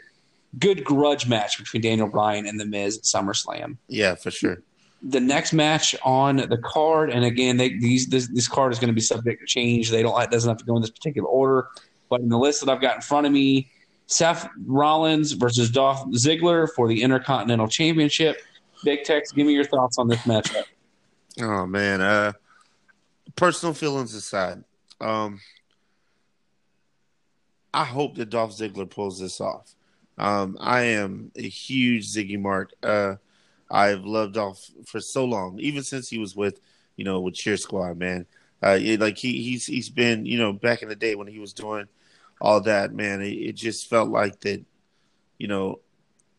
good grudge match between Daniel Bryan and the Miz at SummerSlam. Yeah, for sure. The next match on the card, and again, they, these this, this card is going to be subject to change. They don't it doesn't have to go in this particular order, but in the list that I've got in front of me, Seth Rollins versus Dolph Ziggler for the Intercontinental Championship. Big Tex, give me your thoughts on this matchup. Oh man, uh, personal feelings aside, um, I hope that Dolph Ziggler pulls this off. Um, I am a huge Ziggy Mark. Uh, I've loved Dolph for so long, even since he was with, you know, with Cheer Squad, man. Uh, it, like he he's he's been, you know, back in the day when he was doing all that, man. It, it just felt like that, you know,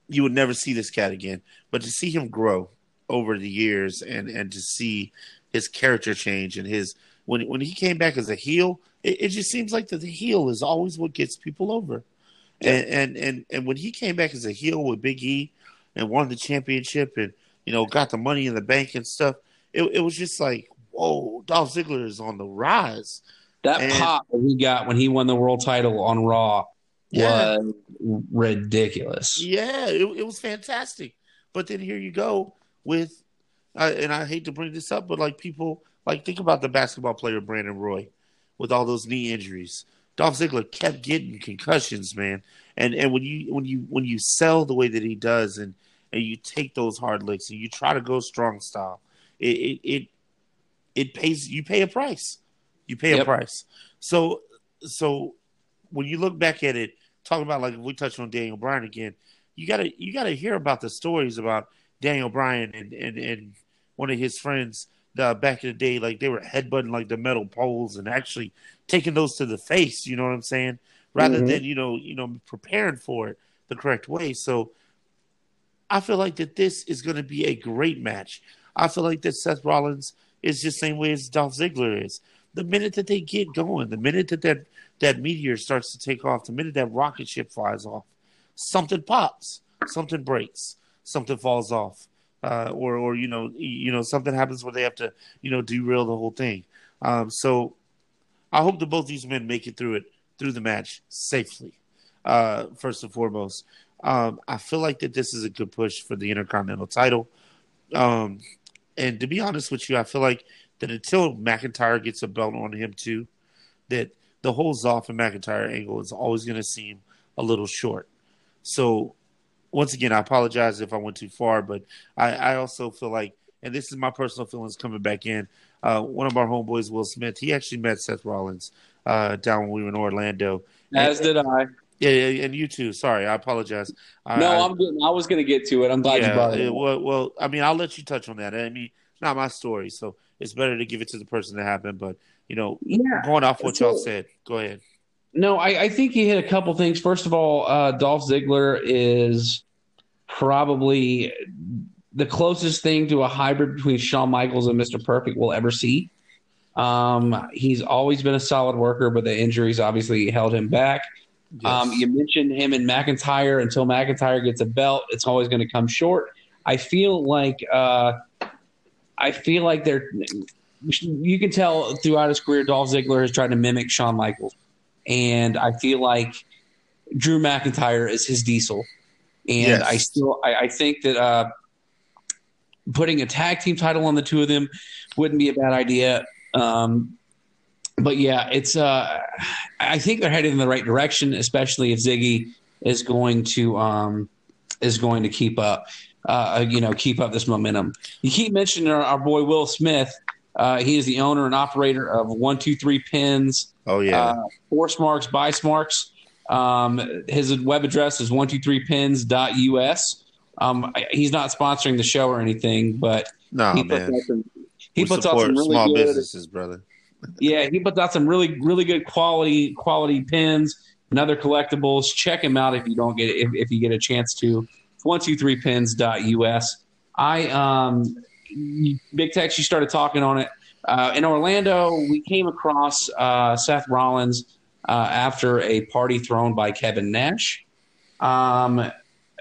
you would never see this cat again. But to see him grow over the years and and to see his character change and his when when he came back as a heel, it, it just seems like that the heel is always what gets people over. Yeah. And, and and and when he came back as a heel with Big E and won the championship and you know got the money in the bank and stuff, it, it was just like whoa, Dolph Ziggler is on the rise. That and, pop that he got when he won the world title on Raw yeah. was ridiculous. Yeah, it, it was fantastic. But then here you go with I, and I hate to bring this up, but like people like think about the basketball player Brandon Roy with all those knee injuries. Dolph Ziggler kept getting concussions, man. And and when you when you when you sell the way that he does, and and you take those hard licks and you try to go strong style, it it it, it pays. You pay a price. You pay yep. a price. So so when you look back at it, talking about like if we touch on Daniel Bryan again, you gotta you gotta hear about the stories about Daniel Bryan and and and one of his friends uh, back in the day, like they were headbutting like the metal poles and actually taking those to the face. You know what I'm saying? Rather mm-hmm. than you know you know preparing for it the correct way. So I feel like that this is going to be a great match. I feel like that Seth Rollins is the same way as Dolph Ziggler is. The minute that they get going, the minute that that, that meteor starts to take off, the minute that rocket ship flies off, something pops, something breaks, something falls off uh, or or you know you know something happens where they have to you know derail the whole thing. Um, so I hope that both these men make it through it through the match safely. Uh, first and foremost, um, I feel like that this is a good push for the Intercontinental title. Um, and to be honest with you, I feel like that until McIntyre gets a belt on him too, that the whole Zoff and McIntyre angle is always going to seem a little short. So once again, I apologize if I went too far, but I, I also feel like, and this is my personal feelings coming back in. Uh, one of our homeboys, Will Smith, he actually met Seth Rollins uh, down when we were in Orlando. As and, did I. Yeah, yeah, and you too. Sorry, I apologize. No, I, am getting. I was going to get to it. I'm glad yeah, you brought it. Well, well, I mean, I'll let you touch on that. I mean, not my story, so it's better to give it to the person that happened. But you know, yeah. going off what y'all said, go ahead. No, I, I think he hit a couple things. First of all, uh, Dolph Ziggler is probably the closest thing to a hybrid between Shawn Michaels and Mr. Perfect we'll ever see. Um, he's always been a solid worker, but the injuries obviously held him back. Yes. Um, you mentioned him and McIntyre. Until McIntyre gets a belt, it's always going to come short. I feel like uh, I feel like they're. You can tell throughout his career, Dolph Ziggler has tried to mimic Shawn Michaels, and I feel like Drew McIntyre is his Diesel, and yes. I still I, I think that uh, putting a tag team title on the two of them wouldn't be a bad idea. Um, but yeah, it's. Uh, I think they're headed in the right direction, especially if Ziggy is going to um, is going to keep up. Uh, you know, keep up this momentum. You keep mentioning our, our boy Will Smith. Uh, he is the owner and operator of One Two Three Pins. Oh yeah, uh, Force Marks, Bice Marks. Um, his web address is one two three pins.us. Um, he's not sponsoring the show or anything, but no, he man. Puts some, he we puts out some really small good, businesses, brother. yeah, he puts out some really, really good quality quality pins and other collectibles. Check him out if you don't get if, if you get a chance to. One two three pins.us. I um, Big Tex, you started talking on it. Uh, in Orlando, we came across uh, Seth Rollins uh, after a party thrown by Kevin Nash. Um,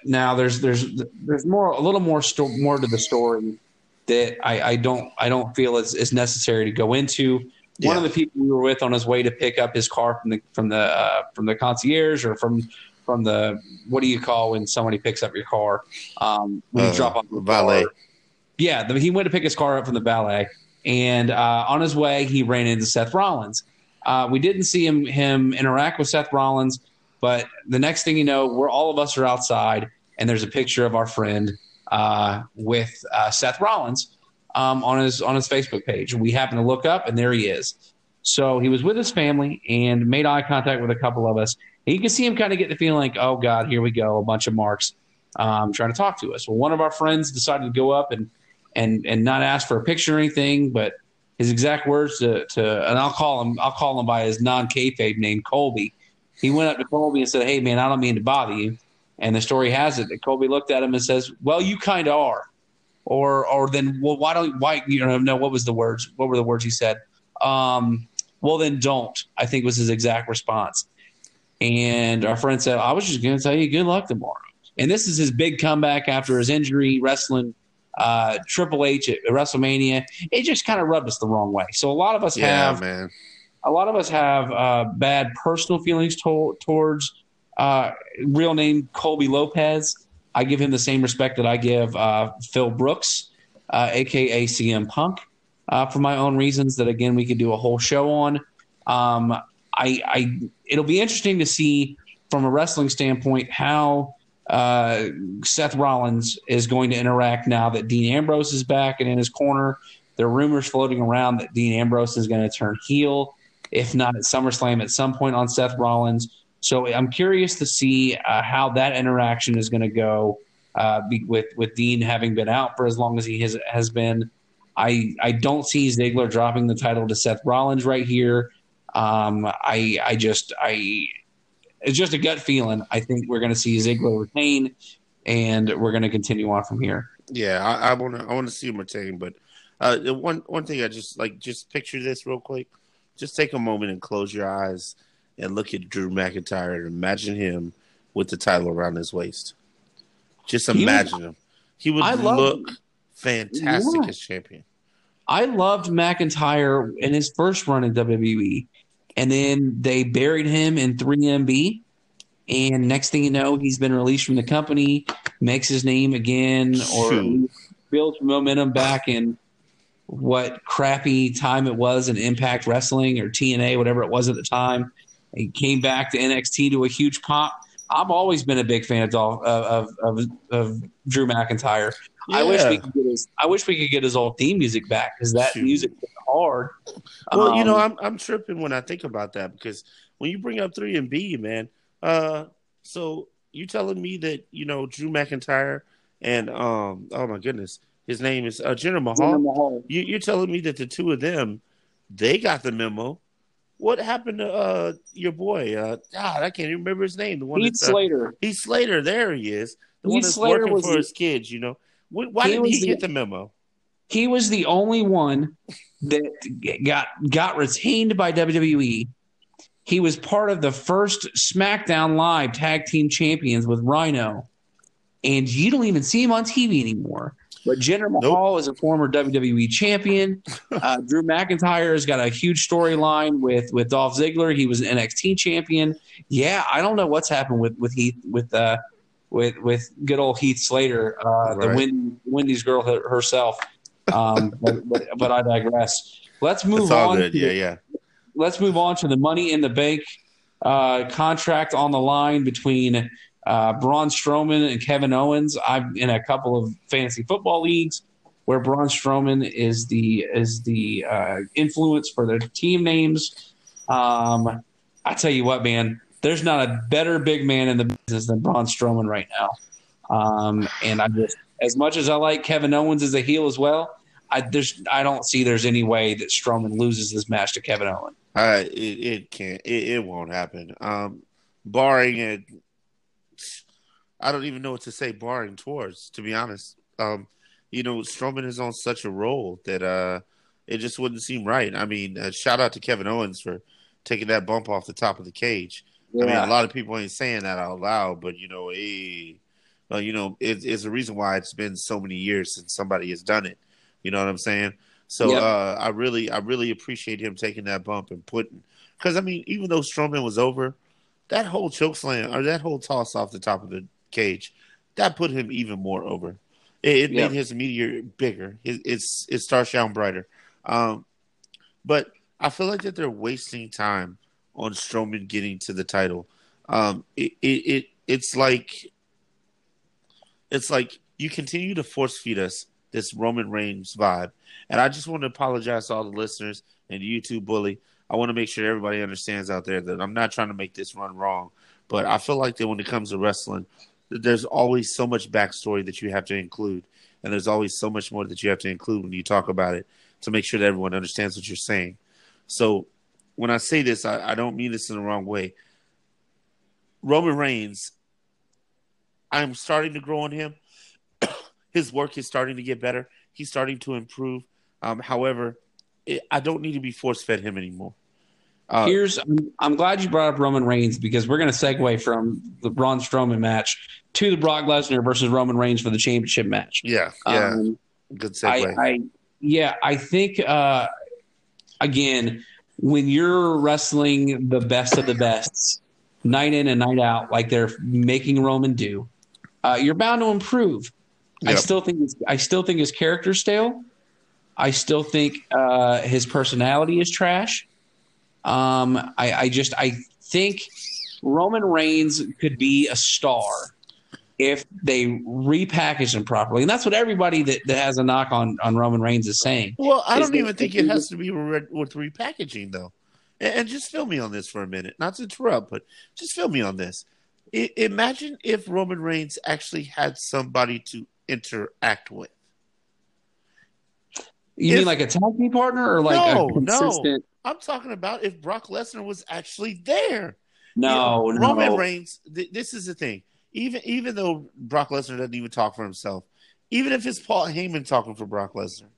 now there's there's there's more a little more sto- more to the story that I, I don't I don't feel is, is necessary to go into. Yeah. One of the people we were with on his way to pick up his car from the from the uh, from the concierge or from from the what do you call when somebody picks up your car um, when uh, you drop off the valet. Car. Yeah, the, he went to pick his car up from the valet, and uh, on his way he ran into Seth Rollins. Uh, we didn't see him him interact with Seth Rollins, but the next thing you know, we're all of us are outside, and there's a picture of our friend uh, with uh, Seth Rollins um, on his on his Facebook page. We happen to look up, and there he is. So he was with his family and made eye contact with a couple of us. And you can see him kind of get the feeling like, oh God, here we go, a bunch of marks um, trying to talk to us. Well, one of our friends decided to go up and and and not ask for a picture or anything, but his exact words to, to and I'll call him I'll call him by his non kayfabe name Colby. He went up to Colby and said, "Hey man, I don't mean to bother you." And the story has it that Colby looked at him and says, "Well, you kind of are," or or then well, why don't why you know no what was the words what were the words he said? Um, well, then don't. I think was his exact response. And our friend said, "I was just going to tell you good luck tomorrow." And this is his big comeback after his injury, wrestling uh, Triple H at WrestleMania. It just kind of rubbed us the wrong way. So a lot of us yeah, have, man. a lot of us have uh, bad personal feelings to- towards uh, real name Colby Lopez. I give him the same respect that I give uh, Phil Brooks, aka uh, CM Punk, uh, for my own reasons. That again we could do a whole show on. Um, I, I it'll be interesting to see from a wrestling standpoint how uh, Seth Rollins is going to interact now that Dean Ambrose is back and in his corner. There are rumors floating around that Dean Ambrose is going to turn heel, if not at SummerSlam, at some point on Seth Rollins. So I'm curious to see uh, how that interaction is going to go uh, with with Dean having been out for as long as he has has been. I I don't see Ziggler dropping the title to Seth Rollins right here. Um, I I just I it's just a gut feeling. I think we're going to see Ziggler retain, and we're going to continue on from here. Yeah, I want to I want to see him retain, but uh, one one thing I just like just picture this real quick. Just take a moment and close your eyes and look at Drew McIntyre and imagine him with the title around his waist. Just imagine he, him. He would I look fantastic yeah. as champion. I loved McIntyre in his first run in WWE, and then they buried him in 3MB. And next thing you know, he's been released from the company, makes his name again, or builds momentum back in what crappy time it was in Impact Wrestling or TNA, whatever it was at the time. He came back to NXT to a huge pop. I've always been a big fan of Dolph, of, of, of Drew McIntyre. Yeah. I wish we could get his. I wish we could get his old theme music back because that Shoot. music was hard. Well, um, you know, um, I'm I'm tripping when I think about that because when you bring up 3MB, man, Uh, so you telling me that you know Drew McIntyre and um, oh my goodness, his name is uh, Jinder Mahal. Jinder Mahal. You, you're telling me that the two of them, they got the memo. What happened to uh, your boy? Uh, God, I can't even remember his name. The one Heath Slater. Uh, Heath Slater. There he is. The Heath one that's Slater working for his kids. You know, why didn't he get the, the memo? He was the only one that got got retained by WWE. He was part of the first SmackDown Live Tag Team Champions with Rhyno, and you don't even see him on TV anymore. But Jinder Mahal nope. is a former WWE champion. Uh, Drew McIntyre has got a huge storyline with with Dolph Ziggler. He was an NXT champion. Yeah, I don't know what's happened with with Heath with uh, with with good old Heath Slater, uh, right. the Wendy, Wendy's girl herself. Um, but, but, but, I digress. Let's move on. Good. Yeah, yeah. Let's move on to the Money in the Bank uh, contract on the line between uh, Braun Strowman and Kevin Owens. I'm in a couple of fantasy football leagues where Braun Strowman is the is the uh, influence for the team names. Um, I tell you what, man, there's not a better big man in the business than Braun Strowman right now. Um, and I just as much as I like Kevin Owens as a heel as well, I there's I don't see there's any way that Strowman loses this match to Kevin Owens. Uh, it, it can't. It, it won't happen. Um, barring it, I don't even know what to say. Barring towards, to be honest, um, you know, Strowman is on such a roll that uh, it just wouldn't seem right. I mean, uh, shout out to Kevin Owens for taking that bump off the top of the cage. Yeah. I mean, a lot of people ain't saying that out loud, but you know, hey, uh, you know, it, it's a reason why it's been so many years since somebody has done it. You know what I'm saying? So yep. uh, I really, I really appreciate him taking that bump and putting, because I mean, even though Strowman was over, that whole choke slam or that whole toss off the top of the cage, that put him even more over. It, it yep. made his meteor bigger. His, its its star shone brighter. Um, but I feel like that they're wasting time on Strowman getting to the title. Um, it, it, it it's like it's like you continue to force feed us this Roman Reigns vibe. And I just want to apologize to all the listeners and YouTube bully. I want to make sure everybody understands out there that I'm not trying to make this run wrong, but I feel like that when it comes to wrestling, there's always so much backstory that you have to include, and there's always so much more that you have to include when you talk about it to make sure that everyone understands what you're saying. So when I say this, I, I don't mean this in the wrong way. Roman Reigns I'm starting to grow on him. His work is starting to get better. He's starting to improve. Um, however, it, I don't need to be force fed him anymore. Uh, Here's I'm glad you brought up Roman Reigns because we're going to segue from the Braun Strowman match to the Brock Lesnar versus Roman Reigns for the championship match. Yeah, yeah, um, good segue. I, I, yeah, I think uh, again when you're wrestling the best of the best, night in and night out, like they're making Roman do, uh, you're bound to improve. Yep. I still think I still think his character's stale. I still think uh, his personality is trash. Um, I, I just I think Roman Reigns could be a star if they repackage him properly, and that's what everybody that, that has a knock on on Roman Reigns is saying. Well, I don't even think it has to be with repackaging though. And, and just fill me on this for a minute, not to interrupt, but just fill me on this imagine if Roman Reigns actually had somebody to interact with. You if, mean like a tag team partner or like no, a consistent? No. I'm talking about if Brock Lesnar was actually there. No, you know, Roman. Reigns. Th- this is the thing. Even even though Brock Lesnar doesn't even talk for himself, even if it's Paul Heyman talking for Brock Lesnar,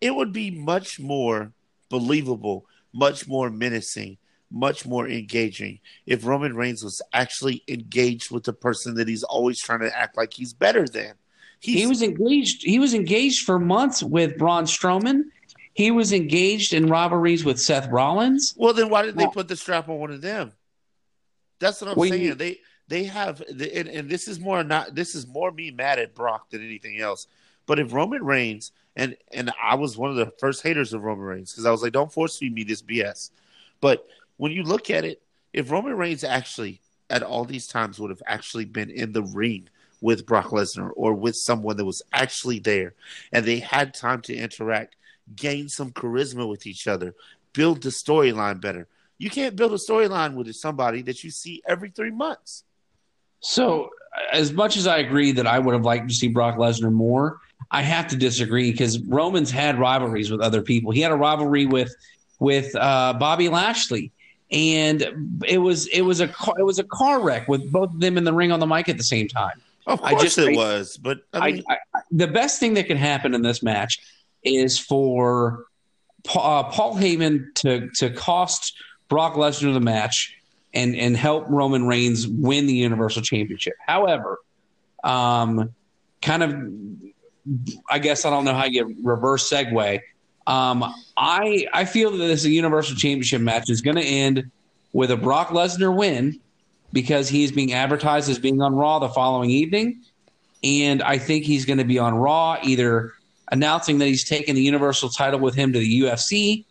it would be much more believable, much more menacing, much more engaging if Roman Reigns was actually engaged with the person that he's always trying to act like he's better than. He's, he was engaged. He was engaged for months with Braun Strowman. He was engaged in robberies with Seth Rollins. Well, then why didn't they put the strap on one of them? That's what I'm well, saying. You, they they have, and, and this is more not. This is more me mad at Brock than anything else. But if Roman Reigns and and I was one of the first haters of Roman Reigns because I was like, don't force feed me this BS. But when you look at it, if Roman Reigns actually at all these times would have actually been in the ring with Brock Lesnar or with someone that was actually there and they had time to interact, gain some charisma with each other, build the storyline better, You can't build a storyline with somebody that you see every three months. So, as much as I agree that I would have liked to see Brock Lesnar more, I have to disagree because Roman's had rivalries with other people. He had a rivalry with with uh, Bobby Lashley, and it was it was a car, it was a car wreck with both of them in the ring on the mic at the same time. Of course, just- it was, but I mean, I, I, the best thing that can happen in this match is for uh, Paul Heyman to to cost Brock Lesnar the match and and help Roman Reigns win the Universal Championship. However, um, kind of, I guess I don't know how you reverse segue. Um, I I feel that this Universal Championship match is going to end with a Brock Lesnar win because he's being advertised as being on Raw the following evening, and I think he's going to be on Raw either announcing that he's taking the Universal title with him to the UFC,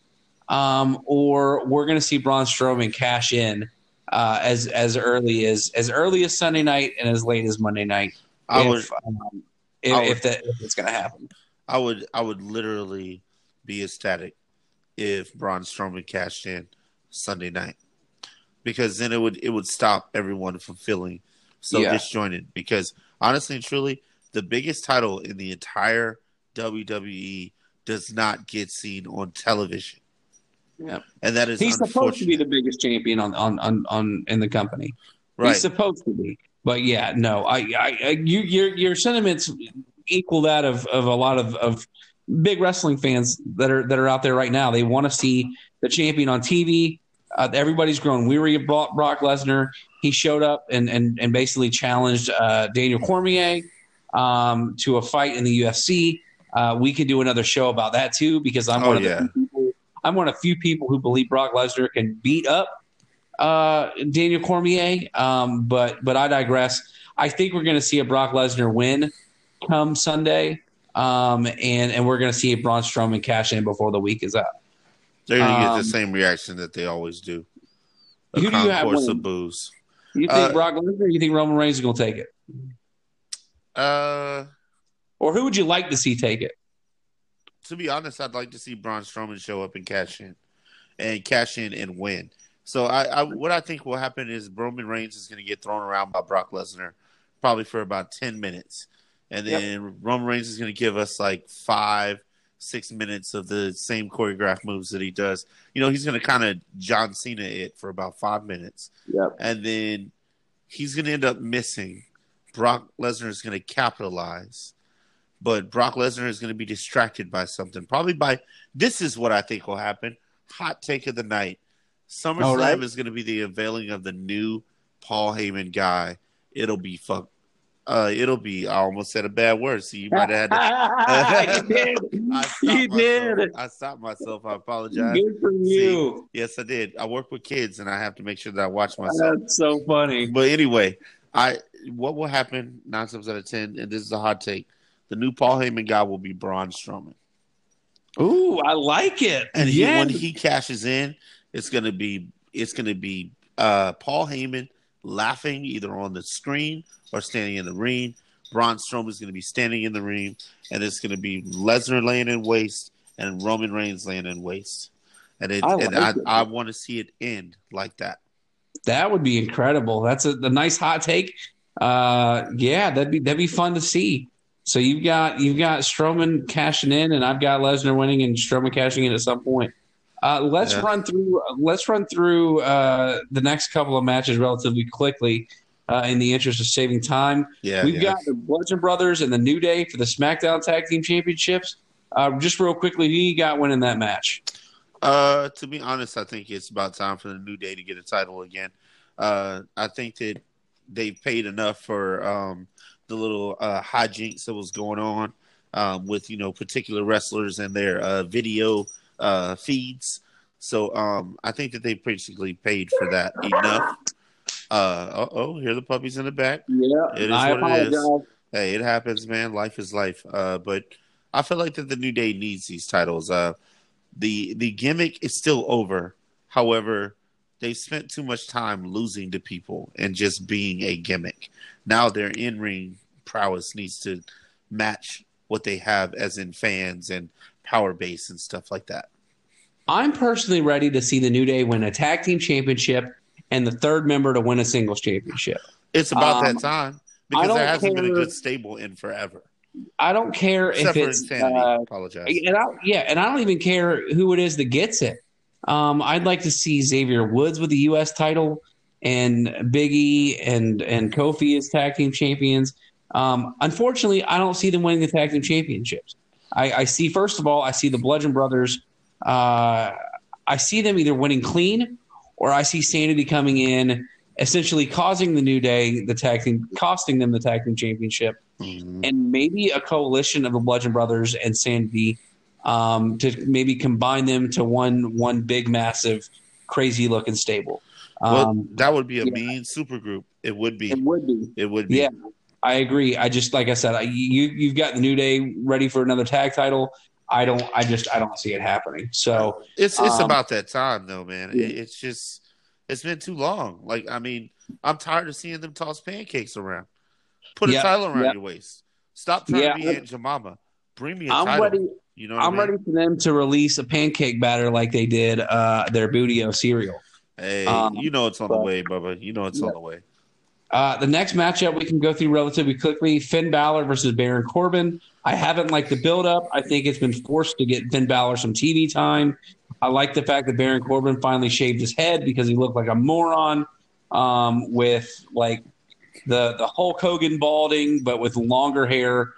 um, or we're going to see Braun Strowman cash in uh, as as early as as early as Sunday night and as late as Monday night. I if, would, um, if, I would- if that if it's going to happen. I would, I would literally be ecstatic if Braun Strowman cashed in Sunday night, because then it would, it would stop everyone from feeling so Yeah. disjointed. Because honestly and truly, the biggest title in the entire WWE does not get seen on television, Yep. and that is He's supposed to be the biggest champion on on on, on in the company. right. He's supposed to be. But yeah, no, I, I, I you, your your sentiments equal that of, of a lot of, of big wrestling fans that are that are out there right now. They want to see the champion on TV. Uh, everybody's grown weary of Brock, Brock Lesnar. He showed up and and, and basically challenged uh, Daniel Cormier um, to a fight in the UFC. Uh, we could do another show about that too because I'm Oh, one of yeah. the I'm one of few people who believe Brock Lesnar can beat up uh, Daniel Cormier. Um, but but I digress. I think we're going to see a Brock Lesnar win come Sunday, um, and and we're going to see a Braun Strowman cash in before the week is up. They're gonna get um, the same reaction that they always do. A Who do you have winning? of booze. You think Uh, Brock Lesnar? You think Roman Reigns is going to take it, Uh, or who would you like to see take it? To be honest, I'd like to see Braun Strowman show up and cash in, and cash in and win. So I, I what I think will happen is Roman Reigns is going to get thrown around by Brock Lesnar, probably for about ten minutes, and Yep. then Roman Reigns is going to give us like five, six minutes of the same choreographed moves that he does. You know, he's going to kind of John Cena it for about five minutes, Yep. and then he's going to end up missing. Brock Lesnar is going to capitalize, but Brock Lesnar is going to be distracted by something. Probably by this is what I think will happen. Hot take of the night: SummerSlam right. is going to be the unveiling of the new Paul Heyman guy. It'll be fuck. Uh, it'll be. I almost said a bad word, so you might have had to. you did. I stopped You myself. did. I stopped myself. I apologize. Good for you. Yes, I did. I work with kids, and I have to make sure that I watch myself. That's so funny. But anyway, I what will happen nine times out of ten, and this is a hot take: the new Paul Heyman guy will be Braun Strowman, Ooh, I like it. and he, yeah. when he cashes in, it's gonna be it's gonna be uh, Paul Heyman laughing either on the screen or standing in the ring. Braun Strowman is gonna be standing in the ring, and it's gonna be Lesnar laying in waste and Roman Reigns laying in waste. And it, I and I, it. I want to see it end like that. That would be incredible. That's a, a nice hot take. Uh, yeah, that'd be that'd be fun to see. So you've got you've got Strowman cashing in, and I've got Lesnar winning and Strowman cashing in at some point. Uh, let's Yeah. run through let's run through uh, the next couple of matches relatively quickly uh, in the interest of saving time. Yeah, We've yeah. got the Bludgeon Brothers and the New Day for the SmackDown Tag Team Championships. Uh, just real quickly, who you got winning that match? Uh, to be honest, I think it's about time for the New Day to get a title again. Uh, I think that they've paid enough for um, the little uh, hijinks that was going on um, with you know particular wrestlers and their uh, video uh, feeds. So um, I think that they basically paid for that enough. Uh oh, here are the puppies in the back. Yeah, It is I what it is. Hey, it happens, man. Life is life. Uh, but I feel like that the New Day needs these titles. Uh, the the gimmick is still over. However, they spent too much time losing to people and just being a gimmick. Now their in ring prowess needs to match what they have as in fans and power base and stuff like that. I'm personally ready to see the New Day win a tag team championship and the third member to win a singles championship. It's about Um, that time because there hasn't been a care- good stable in forever. I don't care Except if for it's insanity. uh, Apologize. and I, yeah, and I don't even care who it is that gets it. Um, I'd like to see Xavier Woods with the U.S. title and Biggie and and Kofi as tag team champions. Um, unfortunately, I don't see them winning the tag team championships. I, I see first of all, I see the Bludgeon Brothers. Uh, I see them either winning clean, or I see Sanity coming in, essentially causing the New Day the tag team, costing them the tag team championship Mhm. and maybe a coalition of the Bludgeon Brothers and Sanity um, to maybe combine them to one one big massive crazy looking stable. Well, Um, that would be a yeah. mean super group. It would be. it would be. It would be. Yeah, I agree. I just like I said, I, you you've got the New Day ready for another tag title. I don't. I just I don't see it happening. So It's it's Um, about that time though, man. Yeah. It, it's just it's been too long. Like I mean, I'm tired of seeing them toss pancakes around. Put a Yeah, title around your waist. Stop trying to be Aunt Jemima. Bring me a I'm title. ready. You know I'm I mean? ready for them to release a pancake batter like they did uh, their Bootio cereal. Hey, Um, you know it's on the way, Bubba. You know it's on the way. Uh, the next matchup we can go through relatively quickly: Finn Balor versus Baron Corbin. I haven't liked the build-up. I think it's been forced to get Finn Balor some TV time. I like the fact that Baron Corbin finally shaved his head because he looked like a moron um, with like the the Hulk Hogan balding, but with longer hair.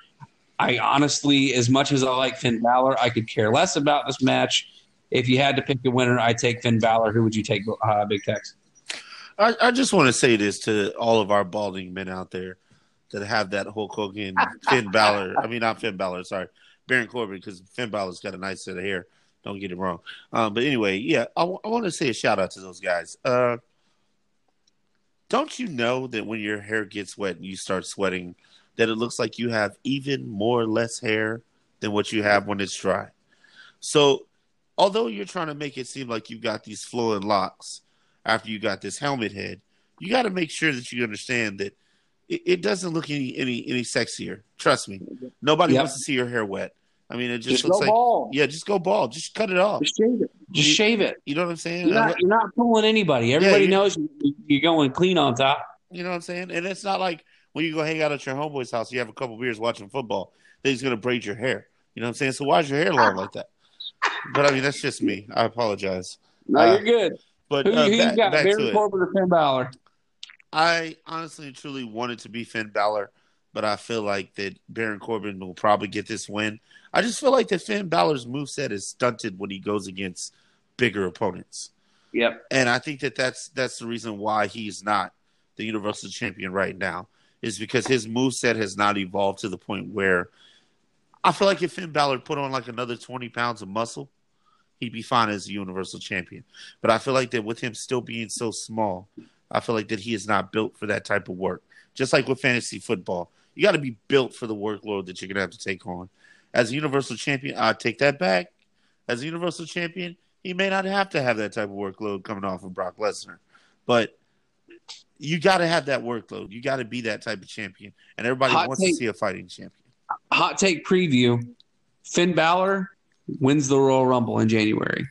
I honestly, as much as I like Finn Balor, I could care less about this match. If you had to pick a winner, I'd take Finn Balor. Who would you take, uh, Big Tex? I, I just want to say this to all of our balding men out there that have that Hulk Hogan, Finn Balor. I mean, not Finn Balor. Sorry, Baron Corbin, because Finn Balor's got a nice set of hair. Don't get it wrong. Um, but anyway, yeah, I, want to say a shout out to those guys. Uh, don't you know that when your hair gets wet and you start sweating, that it looks like you have even more or less hair than what you have when it's dry? So, although you're trying to make it seem like you got these flowing locks after you got this helmet head, you got to make sure that you understand that it, it doesn't look any any any sexier. Trust me, nobody Yep. wants to see your hair wet. I mean, it just, Just, looks go like bald. yeah, just go bald, just cut it off. Just shave it. Just You- shave it. You know what I'm saying? You're not, you're not fooling anybody. Everybody you- knows you're going clean on top. You know what I'm saying? And it's not like when you go hang out at your homeboy's house, you have a couple beers watching football, then he's gonna braid your hair. You know what I'm saying? So why is your hair long like that? But I mean, that's just me. I apologize. No, Uh, you're good. But Who, uh, who you back, got? to Baron. Corbin or Finn Balor? I honestly and truly wanted to be Finn Balor, but I feel like that Baron Corbin will probably get this win. I just feel like that Finn Balor's moveset is stunted when he goes against bigger opponents. Yep. And I think that that's that's the reason why he's not the Universal Champion right now is because his moveset has not evolved to the point where I feel like if Finn Balor put on like another 20 pounds of muscle, he'd be fine as a Universal Champion. But I feel like that with him still being so small, I feel like that he is not built for that type of work. Just like with fantasy football, you got to be built for the workload that you're going to have to take on. As a Universal Champion, I take that back. As a Universal Champion, he may not have to have that type of workload coming off of Brock Lesnar, but you got to have that workload. You got to be that type of champion, and everybody Hot wants take. to see a fighting champion. Hot take preview: Finn Balor wins the Royal Rumble in January.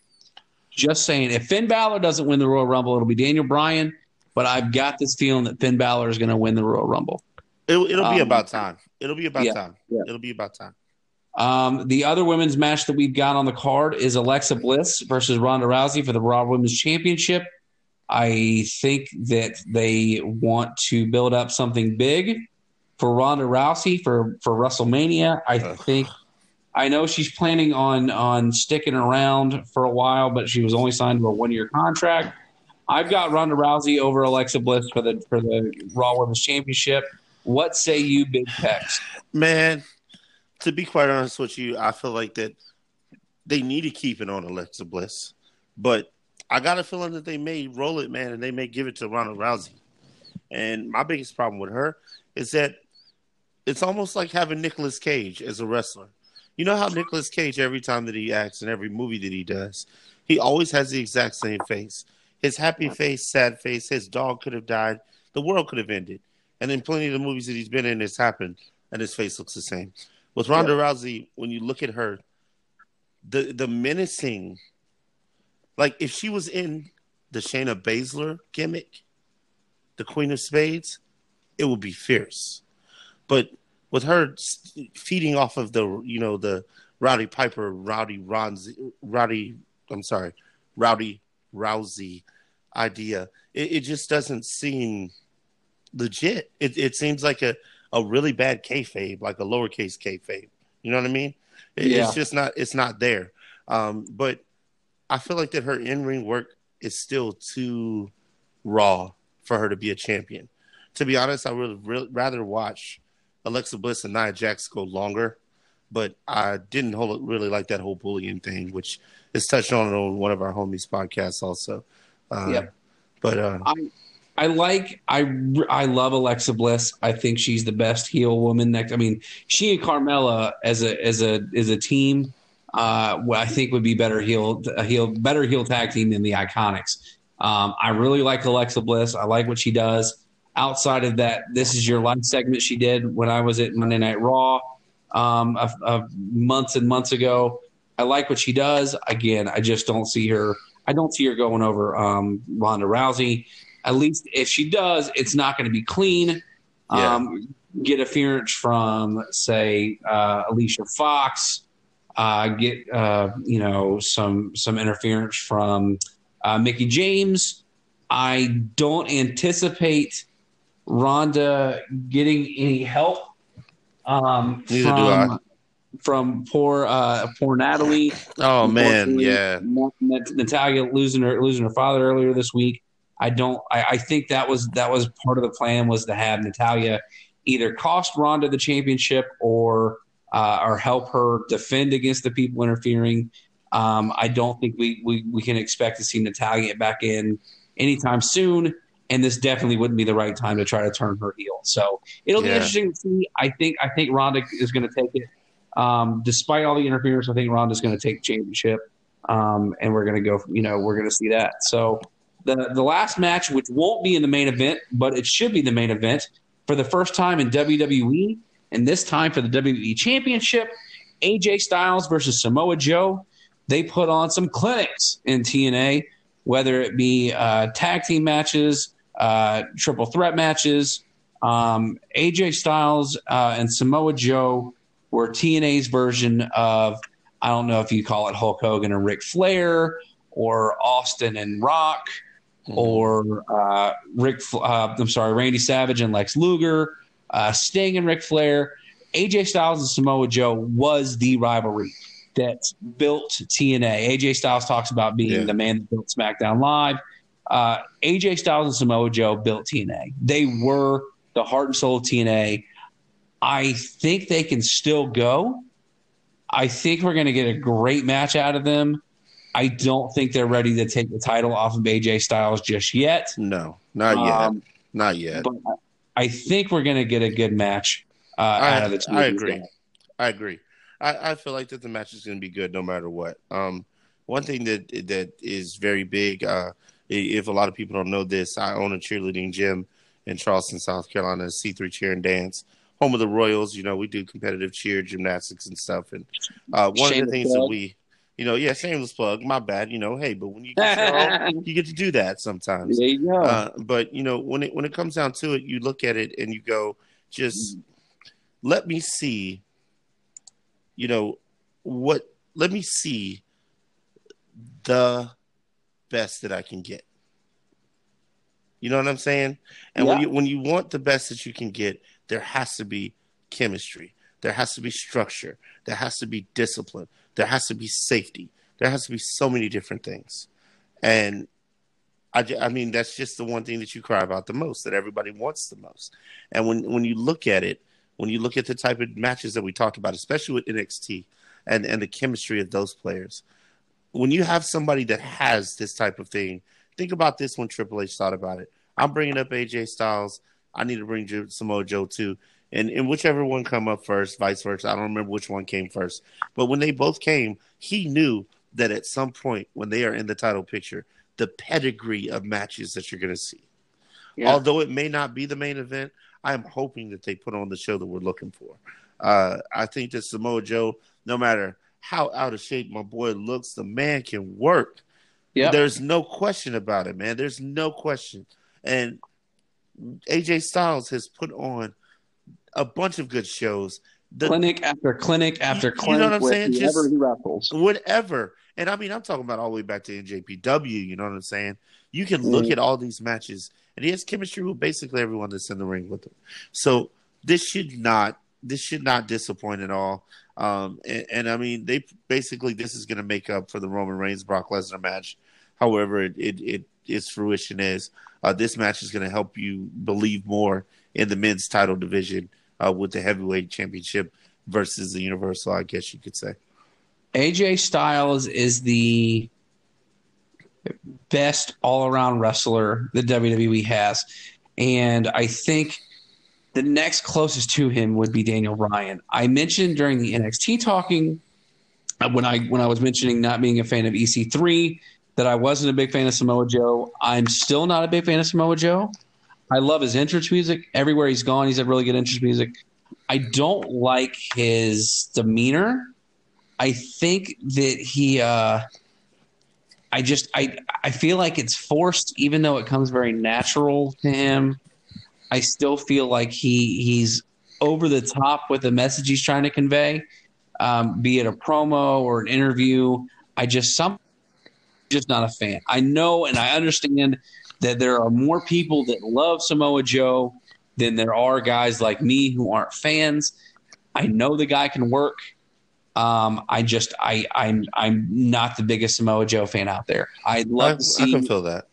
Just saying, if Finn Balor doesn't win the Royal Rumble, it'll be Daniel Bryan. But I've got this feeling that Finn Balor is going to win the Royal Rumble. It'll, it'll be Um, about time. It'll be about yeah, time. yeah. It'll be about time. Um, the other women's match that we've got on the card is Alexa Bliss versus Ronda Rousey for the Raw Women's Championship. I think that they want to build up something big for Ronda Rousey for for WrestleMania. I think I know she's planning on on sticking around for a while, but she was only signed to a one year contract. I've got Ronda Rousey over Alexa Bliss for the for the Raw Women's Championship. What say you, Big Tex? Man, to be quite honest with you, I feel like that they need to keep it on Alexa Bliss, but I got a feeling that they may roll it, man, and they may give it to Ronda Rousey. And my biggest problem with her is that it's almost like having Nicolas Cage as a wrestler. You know how Nicolas Cage, every time that he acts in every movie that he does, he always has the exact same face. His happy face, sad face, his dog could have died, the world could have ended. And in plenty of the movies that he's been in, it's happened, and his face looks the same. With Ronda Rousey, when you look at her, the the menacing Like if she was in the Shayna Baszler gimmick, the Queen of Spades, it would be fierce. But with her feeding off of the you know the Rowdy Piper, Rowdy Ronzi, Rowdy, I'm sorry, Rowdy Rousey idea, it, it just doesn't seem legit. It, it seems like a, a really bad kayfabe, like a lowercase kayfabe. You know what I mean? It, yeah. It's just not. It's not there. Um, but I feel like that her in ring work is still too raw for her to be a champion. To be honest, I would really rather watch Alexa Bliss and Nia Jax go longer, but I didn't hold, really like that whole bullying thing, which is touched on on one of our homies podcasts also. Uh, yep. But uh, I, I like I I love Alexa Bliss. I think she's the best heel woman. Next, I mean, she and Carmella as a as a as a team, uh, I think would be better heel heel better heel tag team than the Iconics. Um, I really like Alexa Bliss. I like what she does. Outside of that, this is your life segment she did when I was at Monday Night Raw um, a, a months and months ago. I like what she does. Again, I just don't see her. I don't see her going over um, Ronda Rousey. At least if she does, it's not going to be clean. Yeah. Um, get interference from, say, uh, Alicia Fox. Uh, get uh, you know some some interference from uh, Mickie James. I don't anticipate Ronda getting any help um, from, from poor uh, poor Natalie. Oh man, yeah. Natalya losing her losing her father earlier this week. I don't. I, I, think that was that was part of the plan was to have Natalya either cost Ronda the championship or uh, or help her defend against the people interfering. Um, I don't think we, we we can expect to see Natalya back in anytime soon. And this definitely wouldn't be the right time to try to turn her heel. So it'll yeah. be interesting to see. I think I think Ronda is going to take it um, despite all the interference, I think Ronda's going to take the championship, um, and we're going to go. You know, we're going to see that. So the the last match, which won't be in the main event, but it should be the main event for the first time in WWE, and this time for the WWE Championship, AJ Styles versus Samoa Joe. They put on some clinics in TNA, whether it be uh, tag team matches, uh, triple threat matches. Um, AJ Styles uh, and Samoa Joe were TNA's version of I don't know if you call it Hulk Hogan and Ric Flair or Austin and Rock mm-hmm. or uh, Rick. Uh, I'm sorry, Randy Savage and Lex Luger, uh, Sting and Ric Flair. AJ Styles and Samoa Joe was the rivalry that built TNA. AJ Styles talks about being yeah. the man that built SmackDown Live. Uh, AJ Styles and Samoa Joe built TNA. They were the heart and soul of TNA. I think they can still go. I think we're going to get a great match out of them. I don't think they're ready to take the title off of AJ Styles just yet. No, not yet. Um, not yet. But I think we're going to get a good match uh, I, out of the two. I agree. I agree. I, I, feel like that the match is going to be good no matter what. Um, one thing that that is very big, uh, if a lot of people don't know this, I own a cheerleading gym in Charleston, South Carolina, C3 Cheer and Dance home of the Royals. You know, we do competitive cheer, gymnastics, and stuff. And uh, one of the things that we, you know, yeah, shameless plug. My bad. You know, hey, but when you get own, you get to do that sometimes. There you go. Uh, but you know, when it when it comes down to it, you look at it and you go, just let me see. You know what? Let me see the best that I can get. You know what I'm saying? And yeah. when you when you want the best that you can get, there has to be chemistry. There has to be structure. There has to be discipline. There has to be safety. There has to be so many different things. And I, I mean, that's just the one thing that you cry about the most, that everybody wants the most. And when, when you look at it, when you look at the type of matches that we talked about, especially with NXT and, and the chemistry of those players, when you have somebody that has this type of thing, think about this when Triple H thought about it. I'm bringing up AJ Styles. I need to bring Samoa Joe too. And, and whichever one come up first, vice versa. I don't remember which one came first. But when they both came, he knew that at some point when they are in the title picture, the pedigree of matches that you're going to see. Yeah. Although it may not be the main event, I am hoping that they put on the show that we're looking for. Uh, I think that Samoa Joe, no matter how out of shape my boy looks, the man can work. Yep. There's no question about it, man. There's no question. And AJ Styles has put on a bunch of good shows. The, clinic after clinic after You- you know what I'm saying? Just- wrestles. whatever. And I mean, I'm talking about all the way back to NJPW. You know what I'm saying? You can look Mhm. at all these matches, and he has chemistry with basically everyone that's in the ring with him. So this should not this should not disappoint at all. Um, and, and I mean, they basically this is going to make up for the Roman Reigns Brock Lesnar match. However, it it, it its fruition is uh, this match is going to help you believe more in the men's title division uh, with the heavyweight championship versus the Universal. I guess you could say. AJ Styles is the best all around wrestler the WWE has. And I think the next closest to him would be Daniel Bryan. I mentioned during the NXT talking uh, when I when I was mentioning not being a fan of EC3 that I wasn't a big fan of Samoa Joe. I'm still not a big fan of Samoa Joe. I love his entrance music. Everywhere he's gone, he's had really good entrance music. I don't like his demeanor. I think that he uh I just I I feel like it's forced even though it comes very natural to him. I still feel like he he's over the top with the message he's trying to convey. Um, be it a promo or an interview. I just some just not a fan. I know and I understand that there are more people that love Samoa Joe than there are guys like me who aren't fans. I know the guy can work. Um, I just I I'm I'm not the biggest Samoa Joe fan out there. I'd love I, to I see can feel that.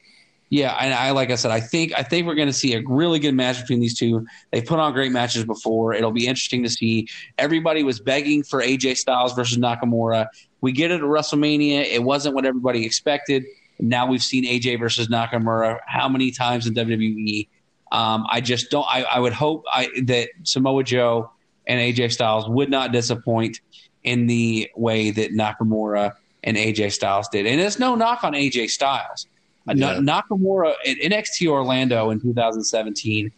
yeah, and I like I said, I think I think we're going to see a really good match between these two. They've put on great matches before. It'll be interesting to see. Everybody was begging for AJ Styles versus Nakamura. We get it at WrestleMania. It wasn't what everybody expected. Now we've seen AJ versus Nakamura how many times in WWE? Um, I just don't. I, I would hope I, that Samoa Joe and AJ Styles would not disappoint in the way that Nakamura and AJ Styles did. And it's no knock on AJ Styles. Yeah. Na- Nakamura at NXT Orlando in 2017.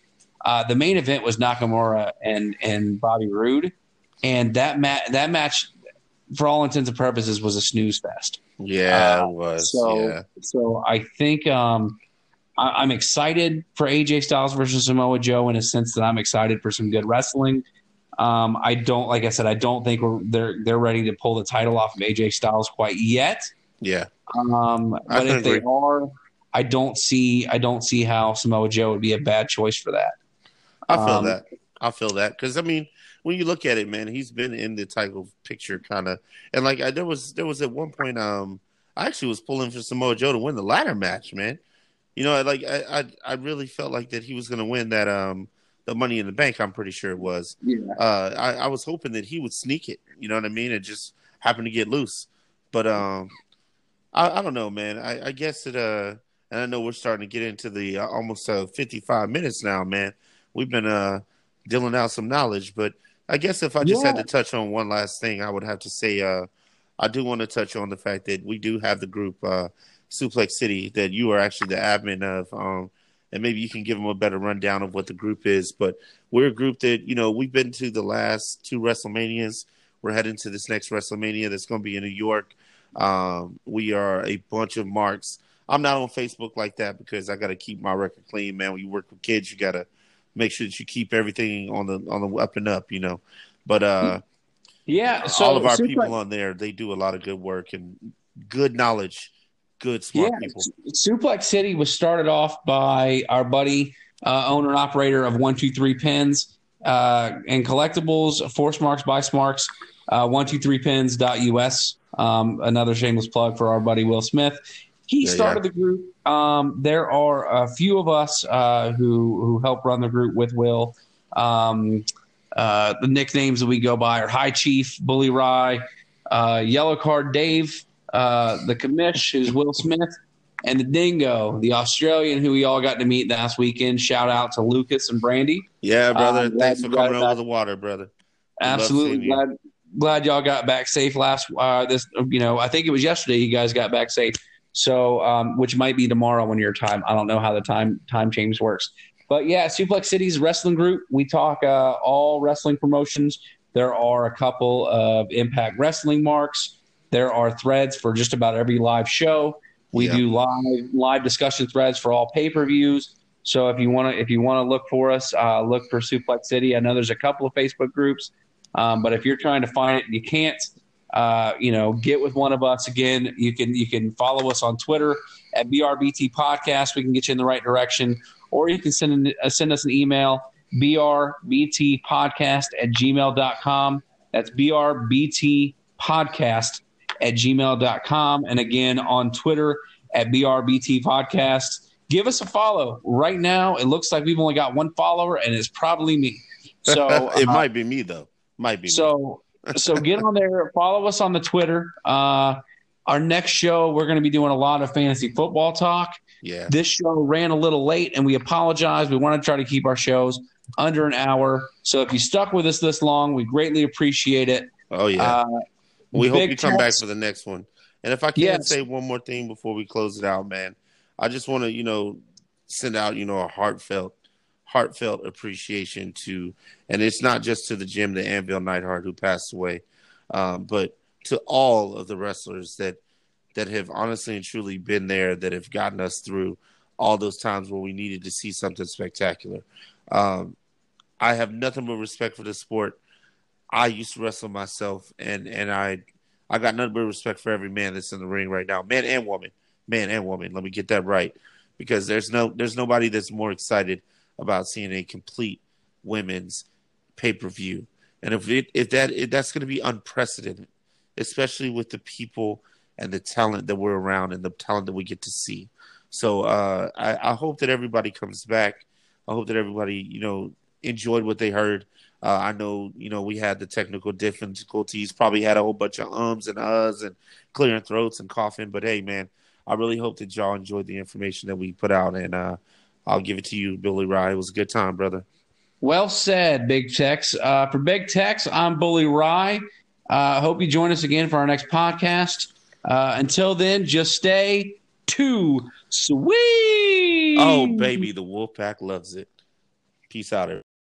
Uh, the main event was Nakamura and and Bobby Roode, and that ma- that match, for all intents and purposes, was a snooze fest. Yeah, Uh, it was. So yeah. so I think um, I, I'm excited for AJ Styles versus Samoa Joe in a sense that I'm excited for some good wrestling. Um, I don't like I said I don't think we're, they're they're ready to pull the title off of AJ Styles quite yet. Yeah. Um, but if they are, I don't see I don't see how Samoa Joe would be a bad choice for that. I feel Um, that. I feel that because I mean, when you look at it, man, he's been in the title picture kind of, and like I, there was there was at one point, um, I actually was pulling for Samoa Joe to win the ladder match, man. You know, like I I, I really felt like that he was going to win that um the Money in the Bank. I'm pretty sure it was. Yeah. Uh, I, I was hoping that he would sneak it. You know what I mean? It just happened to get loose, but um, I, I don't know, man. I, I guess it uh, and I know we're starting to get into the uh, almost uh, 55 minutes now, man. We've been uh dealing out some knowledge, but I guess if I just had to touch on one last thing, I would have to say uh I do want to touch on the fact that we do have the group uh Suplex City that you are actually the admin of um and maybe you can give them a better rundown of what the group is, but we're a group that, you know, we've been to the last two WrestleManias. We're heading to this next WrestleMania that's going to be in New York. Um, we are a bunch of marks. I'm not on Facebook like that because I got to keep my record clean, man. When you work with kids, you got to make sure that you keep everything on the on the up and up, you know. But uh, Yeah. So all of our people on there, they do a lot of good work and good knowledge, good smart yeah, people. Suplex City was started off by our buddy, uh, owner and operator of One Two Three Pins uh, and Collectibles, Force Marks by Smarks, uh, One Two Three Pins.us. Um, another shameless plug for our buddy Will Smith. He started the group. Um, there are a few of us uh, who who help run the group with Will. Um, uh, the nicknames that we go by are High Chief, Bully Ry, uh, Yellow Card Dave, uh, the commish, who's Will Smith, and the Dingo, the Australian who we all got to meet last weekend. Shout out to Lucas and Brandy. Yeah, brother. Um, Thanks for coming over the water, brother. We Absolutely glad glad y'all got back safe last uh, this you know I think it was yesterday you guys got back safe. So um, which might be tomorrow when your time. I don't know how the time time change works. But yeah, Suplex City's wrestling group. We talk uh, all wrestling promotions. There are a couple of Impact Wrestling marks. There are threads for just about every live show. We Yeah. do live live discussion threads for all pay per views. So if you want to if you want to look for us, uh, look for Suplex City. I know there's a couple of Facebook groups, um, but if you're trying to find it and you can't, uh, you know, get with one of us again. You can you can follow us on Twitter at BRBT Podcast. We can get you in the right direction, or you can send in, uh, send us an email brbtpodcast at gmail.com. That's brbtpodcast at gmail.com. And again, on Twitter at BRBT Podcast. Give us a follow. Right now, it looks like we've only got one follower, and it's probably me. So it uh, might be me though. Might be. me. so so get on there, follow us on the Twitter. Uh, our next show, we're going to be doing a lot of fantasy football talk. yeah. This show ran a little late, and we apologize. We want to try to keep our shows under an hour. So if you stuck with us this long, we greatly appreciate it. Oh yeah. Uh, we hope you come back for the next one. And if I can Yes. say one more thing before we close it out, man, I just want to, you know, send out, you know, a heartfelt, heartfelt appreciation to, and it's not just to the Jim, the Anvil Neidhart who passed away, um, but to all of the wrestlers that that have honestly and truly been there, that have gotten us through all those times where we needed to see something spectacular. Um, I have nothing but respect for the sport. I used to wrestle myself, and and I I got nothing but respect for every man that's in the ring right now, man and woman, man and woman. Let me get that right, because there's no there's nobody that's more excited about seeing a complete women's pay per view, and if it if that if that's going to be unprecedented, especially with the people and the talent that we're around and the talent that we get to see. So uh, I, I hope that everybody comes back. I hope that everybody you know enjoyed what they heard. Uh, I know, you know, we had the technical difficulties, probably had a whole bunch of ums and uhs and clearing throats and coughing. But hey, man, I really hope that y'all enjoyed the information that we put out. And uh, I'll give it to you, Bully Ry. It was a good time, brother. Well said, Big Tex. Uh, for Big Tex, I'm Bully Ry. I uh, hope you join us again for our next podcast. Uh, until then, just stay too sweet. Oh, baby, the Wolfpack loves it. Peace out, everybody.